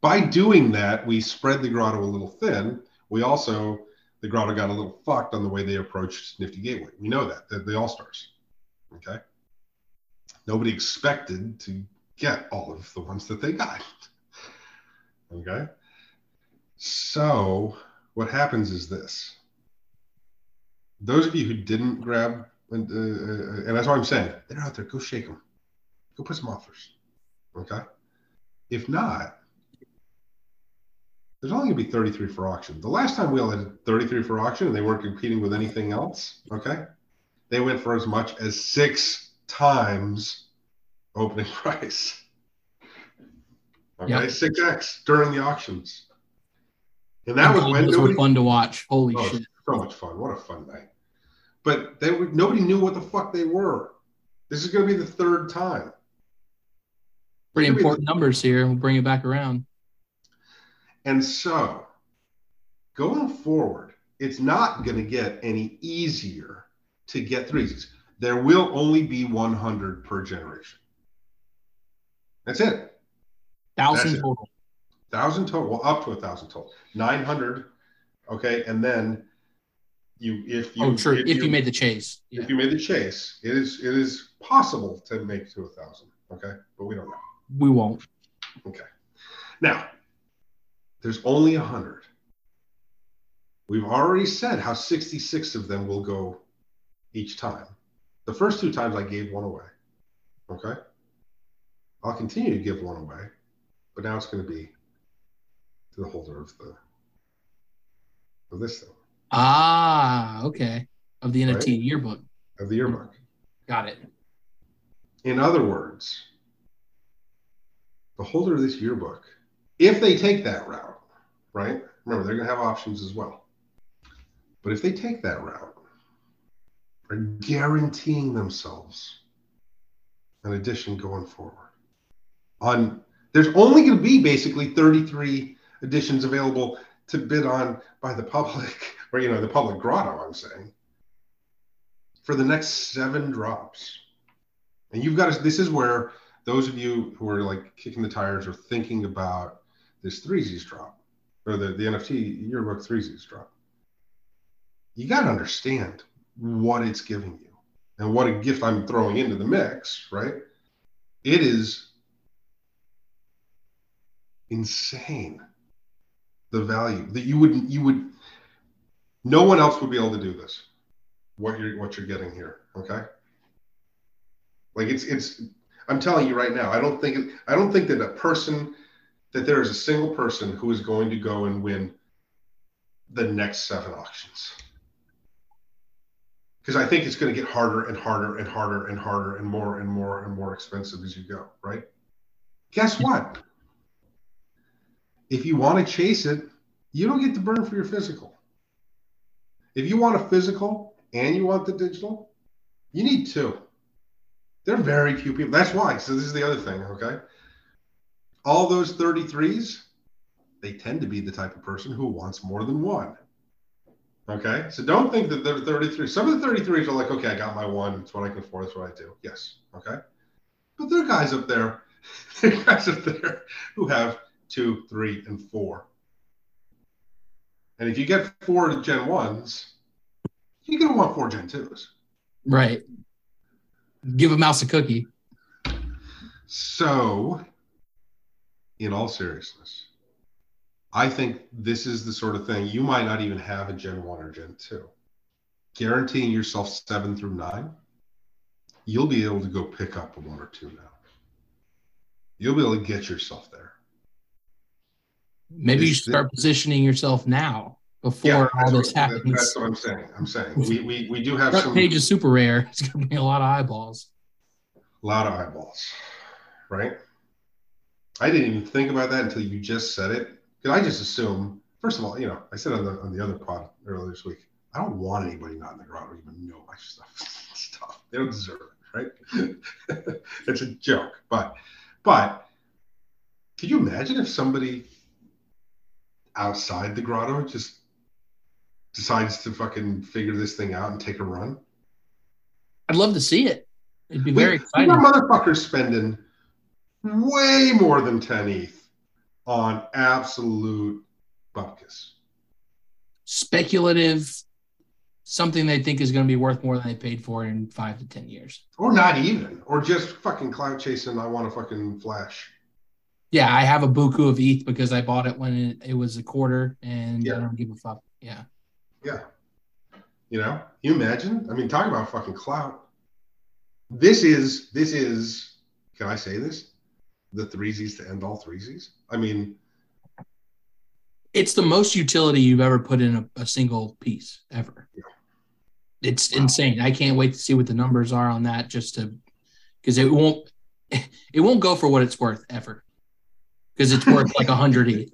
By doing that, we spread the grotto a little thin. We also, the grotto got a little fucked on the way they approached Nifty Gateway. We know that, the, the All Stars. Okay. Nobody expected to get all of the ones that they got. Okay. So, what happens is this those of you who didn't grab, and, uh, uh, and that's what I'm saying, they're out there, go shake them, go put some offers. Okay. If not, there's only going to be 33 for auction. The last time we all had 33 for auction and they weren't competing with anything else, okay, they went for as much as six times opening price. Okay, Yep. 6x during the auctions. And that was when nobody, fun to watch. Holy Oh, shit. so much fun. What a fun night. But they nobody knew what the fuck they were. This is going to be the third time. Pretty important numbers here. We'll bring it back around. And so going forward, it's not going to get any easier to get threes. There will only be 100 per generation. That's it. Thousand That's it. total. Thousand total, well, up to a thousand total. 900. Okay. And then you, if you, oh, true. If, you, made the chase. Yeah. if you made the chase, it is, it is possible to make to a thousand. Okay. But we don't know. We won't. Okay. Now, there's only a 100. We've already said how 66 of them will go each time. The first two times I gave one away. Okay. I'll continue to give one away, but now it's going to be to the holder of the of this thing Ah, okay. Of the NFT Right. yearbook. of the yearbook. Got it. In other words, the holder of this yearbook, if they take that route, right? Remember, they're going to have options as well. But if they take that route, are guaranteeing themselves an edition going forward. On there's only going to be basically 33 editions available to bid on by the public, or you know, the public grotto. I'm saying for the next seven drops. And you've got to, this is where those of you who are like kicking the tires or thinking about this threesies drop or the, the NFT yearbook threesies drop. You got to understand what it's giving you and what a gift I'm throwing into the mix, right? It is insane the value that you would you would no one else would be able to do this what you're what you're getting here okay? Like it's it's i'm telling you right now i don't think i don't think that a person that there is a single person who is going to go and win the next seven auctions. Because i think it's going to get harder and harder and harder and harder and more and more and more expensive as you go right? Guess what if you want to chase it you don't get to burn for your physical if you want a physical and you want the digital, you need two. There are very few people. That's why. So this is the other thing. Okay. All those 33s, they tend to be the type of person who wants more than one. Okay. So don't think that they're 33. Some of the 33s are like, okay, I got my one. It's what I can afford. That's what I do. Yes. Okay. But there are guys up there, there are guys up there who have two, three, and four. And if you get four Gen 1s, you're going to want four Gen 2s. Right. Give a mouse a cookie. So, in all seriousness, I think this is the sort of thing you might not even have a Gen 1 or Gen 2. Guaranteeing yourself seven through nine, you'll be able to go pick up a one or two now. You'll be able to get yourself there. Maybe you should start positioning yourself now before all this what, happens. That's what I'm saying. I'm saying we, we, we do have Front some page is super rare. It's gonna be a lot of eyeballs. a lot of eyeballs, right? I didn't even think about that until you just said it. Because I just assume, first of all, you know, I said on the on the other pod earlier this week, I don't want anybody not in the grotto to even know my stuff. stuff. They don't deserve it, right? it's a joke, but but can you imagine if somebody outside the grotto just decides to fucking figure this thing out and take a run? I'd love to see it. It'd be very we, exciting. Motherfuckers spending way more than 10 ETH on absolute bupkis. Speculative, something they think is going to be worth more than they paid for in five to 10 years. Or not even. Or just fucking cloud chasing. I want to fucking flash. Yeah, I have a buku of ETH because I bought it when it, it was a quarter and Yeah. I don't give a fuck. Yeah. Yeah. You know, you imagine? I mean, talk about fucking clout. This is, this is, can I say this? The threesies to end all threesies. I mean, It's the most utility you've ever put in a, a single piece ever. Yeah. It's Wow. insane. I can't wait to see what the numbers are on that just to because it won't it won't go for what it's worth ever. Because it's worth like a hundred ETH.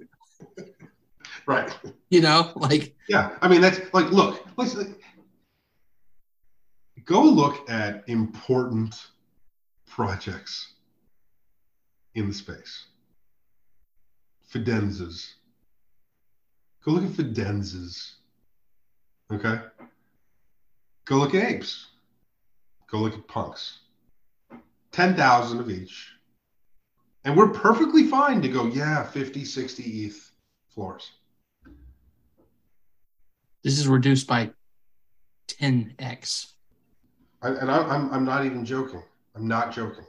right. You know, like Yeah, I mean that's like look, let's go look at important projects in the space. Fidenzas. Go look at Fidenzas. Okay. Go look at apes. Go look at punks. Ten thousand of each. And we're perfectly fine to go, yeah, 50, 60 ETH floors. this is reduced by 10x. I, and I, I'm, I'm not even joking. I'm not joking.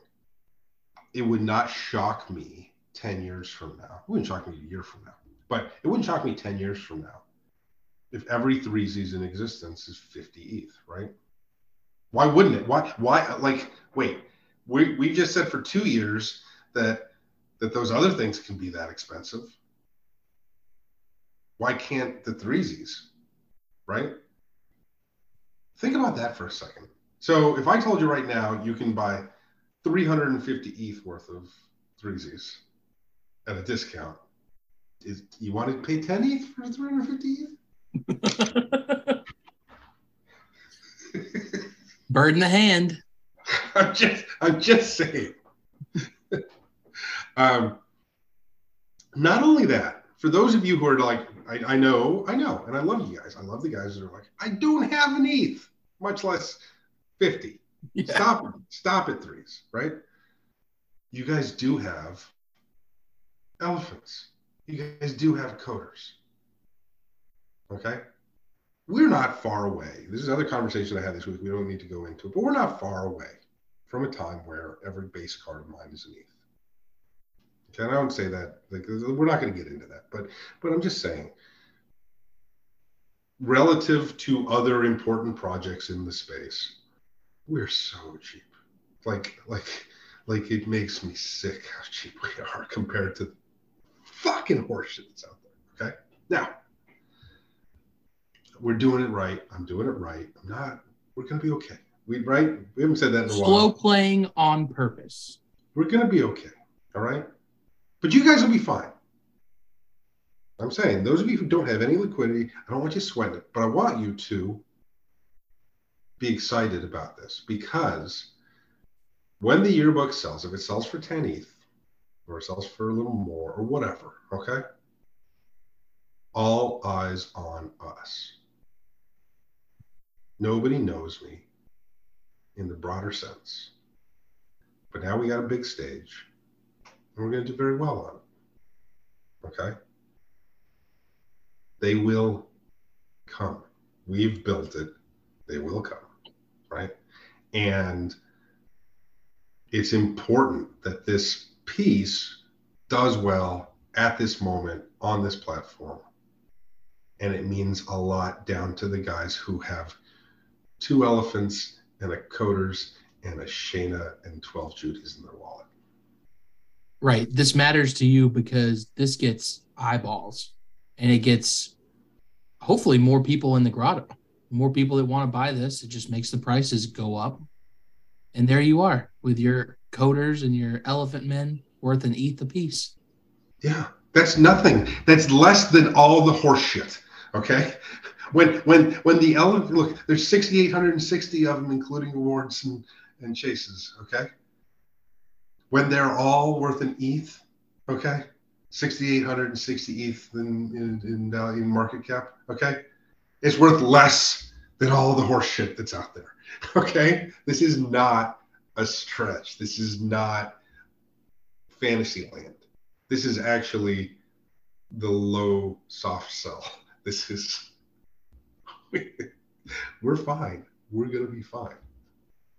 It would not shock me 10 years from now. It wouldn't shock me a year from now, but it wouldn't shock me 10 years from now if every threesies in existence is 50 ETH, right? Why wouldn't it? Why, why, like, wait, we, we just said for two years that, that those other things can be that expensive. Why can't the threesies, right? Think about that for a second. So if I told you right now you can buy 350 ETH worth of threesies at a discount, is you want to pay 10 ETH for 350 ETH? Bird in the hand. I'm just I'm just saying. Um, not only that, for those of you who are like, I, I know, I know, and I love you guys. I love the guys that are like, I don't have an ETH, much less 50. Yeah. Stop it. Stop at threes, right? You guys do have elephants. You guys do have coders. Okay? We're not far away. This is another conversation I had this week. We don't need to go into it, but we're not far away from a time where every base card of mine is an ETH. And I don't say that like we're not going to get into that, but but I'm just saying relative to other important projects in the space, we're so cheap. Like like like it makes me sick how cheap we are compared to fucking horseshit that's out there. Okay. Now we're doing it right. I'm doing it right. I'm not. We're gonna be okay. We right. We haven't said that in a Slow while. playing on purpose. We're gonna be okay. All right. But you guys will be fine. I'm saying those of you who don't have any liquidity, I don't want you sweating it, but I want you to be excited about this because when the yearbook sells, if it sells for 10 ETH or sells for a little more or whatever, okay? All eyes on us. Nobody knows me in the broader sense. But now we got a big stage and we're going to do very well on. Okay? They will come. We've built it. They will come. Right? And it's important that this piece does well at this moment on this platform. And it means a lot down to the guys who have two elephants and a coders and a Shana and 12 Judies in their wallet. Right. This matters to you because this gets eyeballs and it gets hopefully more people in the grotto. More people that want to buy this. It just makes the prices go up. And there you are with your coders and your elephant men worth an ETH a piece. Yeah, that's nothing. That's less than all the horse shit. Okay. When when when the elephant look, there's 6,860 of them, including awards and, and chases. Okay. When they're all worth an ETH, okay, 6,860 ETH in in, in, in market cap. Okay, it's worth less than all the horse shit that's out there. Okay, this is not a stretch. This is not fantasy land. This is actually the low soft sell. This is we're fine. We're gonna be fine.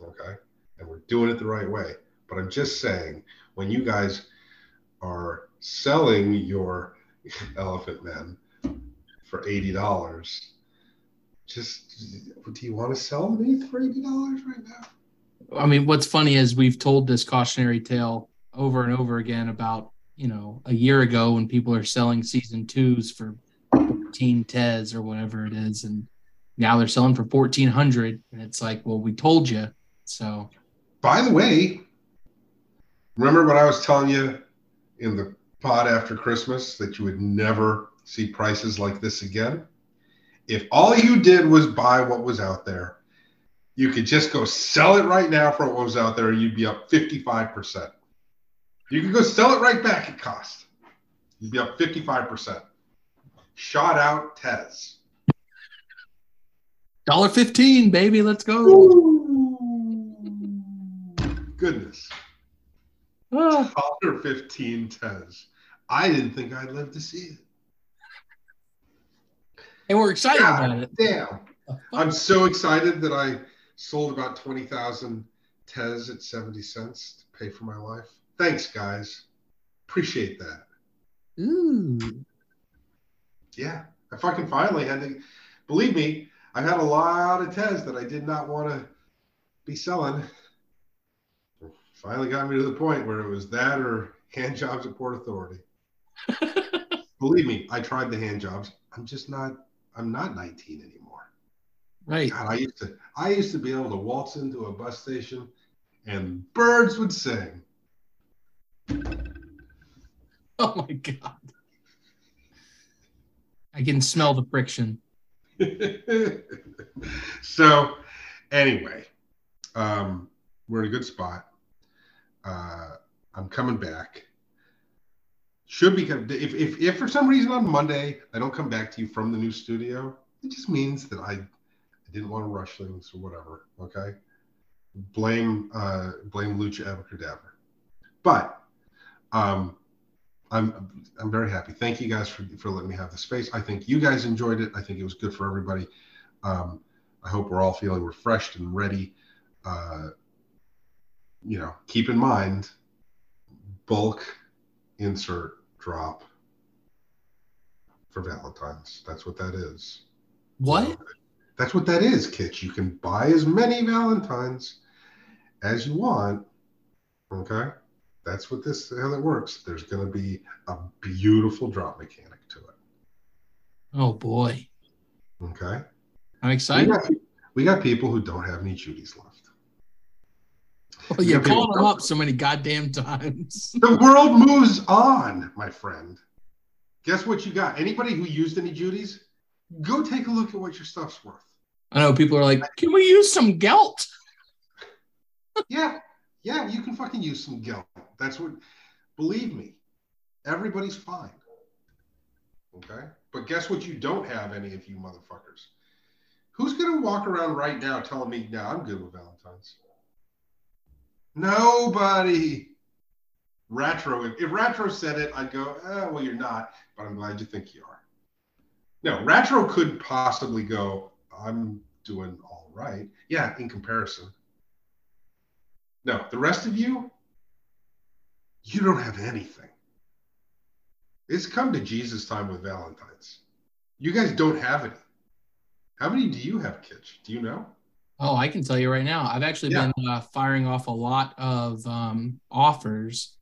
Okay. And we're doing it the right way. But I'm just saying, when you guys are selling your elephant men for eighty dollars, just do you want to sell them for eighty dollars right now? I mean, what's funny is we've told this cautionary tale over and over again about you know a year ago when people are selling season twos for 14 tes or whatever it is and now they're selling for 1400 and it's like well we told you so by the way remember what i was telling you in the pod after christmas that you would never see prices like this again if all you did was buy what was out there you could just go sell it right now for what was out there you'd be up 55% you could go sell it right back at cost you'd be up 55% shot out tes Dollar fifteen, baby. Let's go. Goodness. Ah. Dollar fifteen tes. I didn't think I'd live to see it. And we're excited God about it. Damn. I'm so excited that I sold about 20,000 tes at 70 cents to pay for my life. Thanks, guys. Appreciate that. Ooh. Yeah. I fucking finally had to, believe me, I had a lot of tes that I did not want to be selling. Finally got me to the point where it was that or hand jobs at Port Authority. Believe me, I tried the hand jobs. I'm just not. I'm not 19 anymore. Right. God, I used to. I used to be able to waltz into a bus station, and birds would sing. Oh my god. I can smell the friction. so, anyway, um, we're in a good spot. Uh, I'm coming back. Should be if, if if for some reason on Monday I don't come back to you from the new studio, it just means that I, I didn't want to rush things or whatever. Okay, blame uh, blame Lucha Abracadabra, but um, I'm I'm very happy. Thank you guys for for letting me have the space. I think you guys enjoyed it. I think it was good for everybody. Um, I hope we're all feeling refreshed and ready. Uh, you know, keep in mind, bulk insert drop for Valentine's. That's what that is. What? That's what that is, Kitch. You can buy as many Valentines as you want. Okay that's what this how that works. There's going to be a beautiful drop mechanic to it. Oh boy. Okay. I'm excited. We got, we got people who don't have any Judy's left. Well, you called them up so many goddamn times. The world moves on, my friend. Guess what you got? Anybody who used any Judies, go take a look at what your stuff's worth. I know people are like, can we use some gelt? yeah, yeah, you can fucking use some gelt. That's what, believe me, everybody's fine. Okay? But guess what? You don't have any of you motherfuckers. Who's going to walk around right now telling me, no, I'm good with Valentine's? Nobody. Retro, if, if Retro said it, I'd go, oh, well, you're not, but I'm glad you think you are. No, Retro could possibly go, I'm doing all right. Yeah, in comparison. No, the rest of you, you don't have anything. It's come to Jesus time with Valentine's. You guys don't have any. How many do you have, Kitch? Do you know? Oh, I can tell you right now. I've actually yeah. been uh, firing off a lot of um, offers.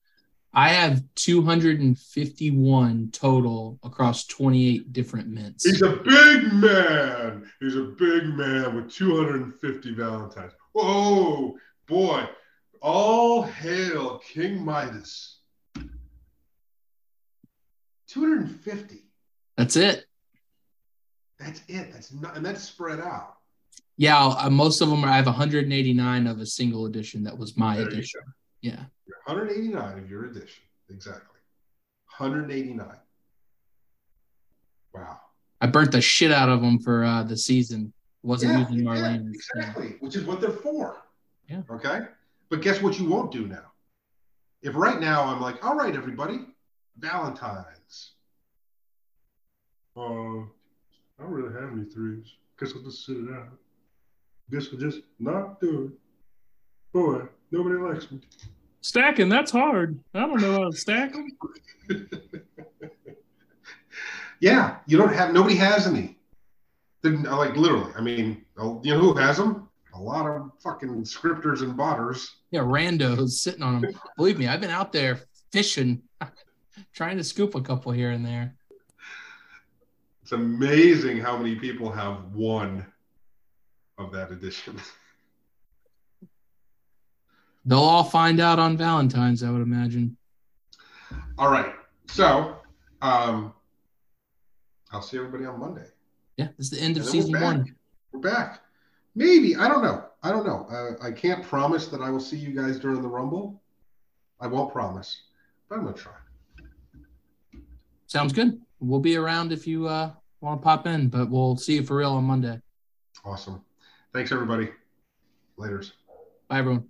I have 251 total across 28 different mints. He's a big man. He's a big man with 250 Valentines. Whoa, boy. All hail King Midas. 250. That's it. That's it. That's not, and that's spread out. Yeah, uh, most of them are. I have 189 of a single edition. That was my There you edition. Yeah. 189 of your edition. Exactly. 189. Wow. I burnt the shit out of them for uh, the season. Wasn't Yeah, using yeah, Marlene. exactly, which is what they're for. Yeah. Okay. But guess what you won't do now? If right now I'm like, all right, everybody, Valentine's. Uh, I don't really have any threes. Guess I'll just sit it out. Guess I'll just not do it. Boy, nobody likes me. Stacking, that's hard. I don't know how to stack them. Yeah, you don't have nobody has any. Then uh, like literally, I mean, oh, you know who has them? A lot of fucking scripters and botters. Yeah, randos sitting on them. Believe me, I've been out there fishing, trying to scoop a couple here and there. It's amazing how many people have one of that edition. They'll all find out on Valentine's, I would imagine. All right, so um, I'll see everybody on Monday. Yeah, it's the end of then we're season one. We're back. Maybe I don't know. I don't know. Uh, I can't promise that I will see you guys during the Rumble. I won't promise, but I'm gonna try. Sounds good. We'll be around if you uh, want to pop in, but we'll see you for real on Monday. Awesome. Thanks everybody. Later's. Bye, everyone.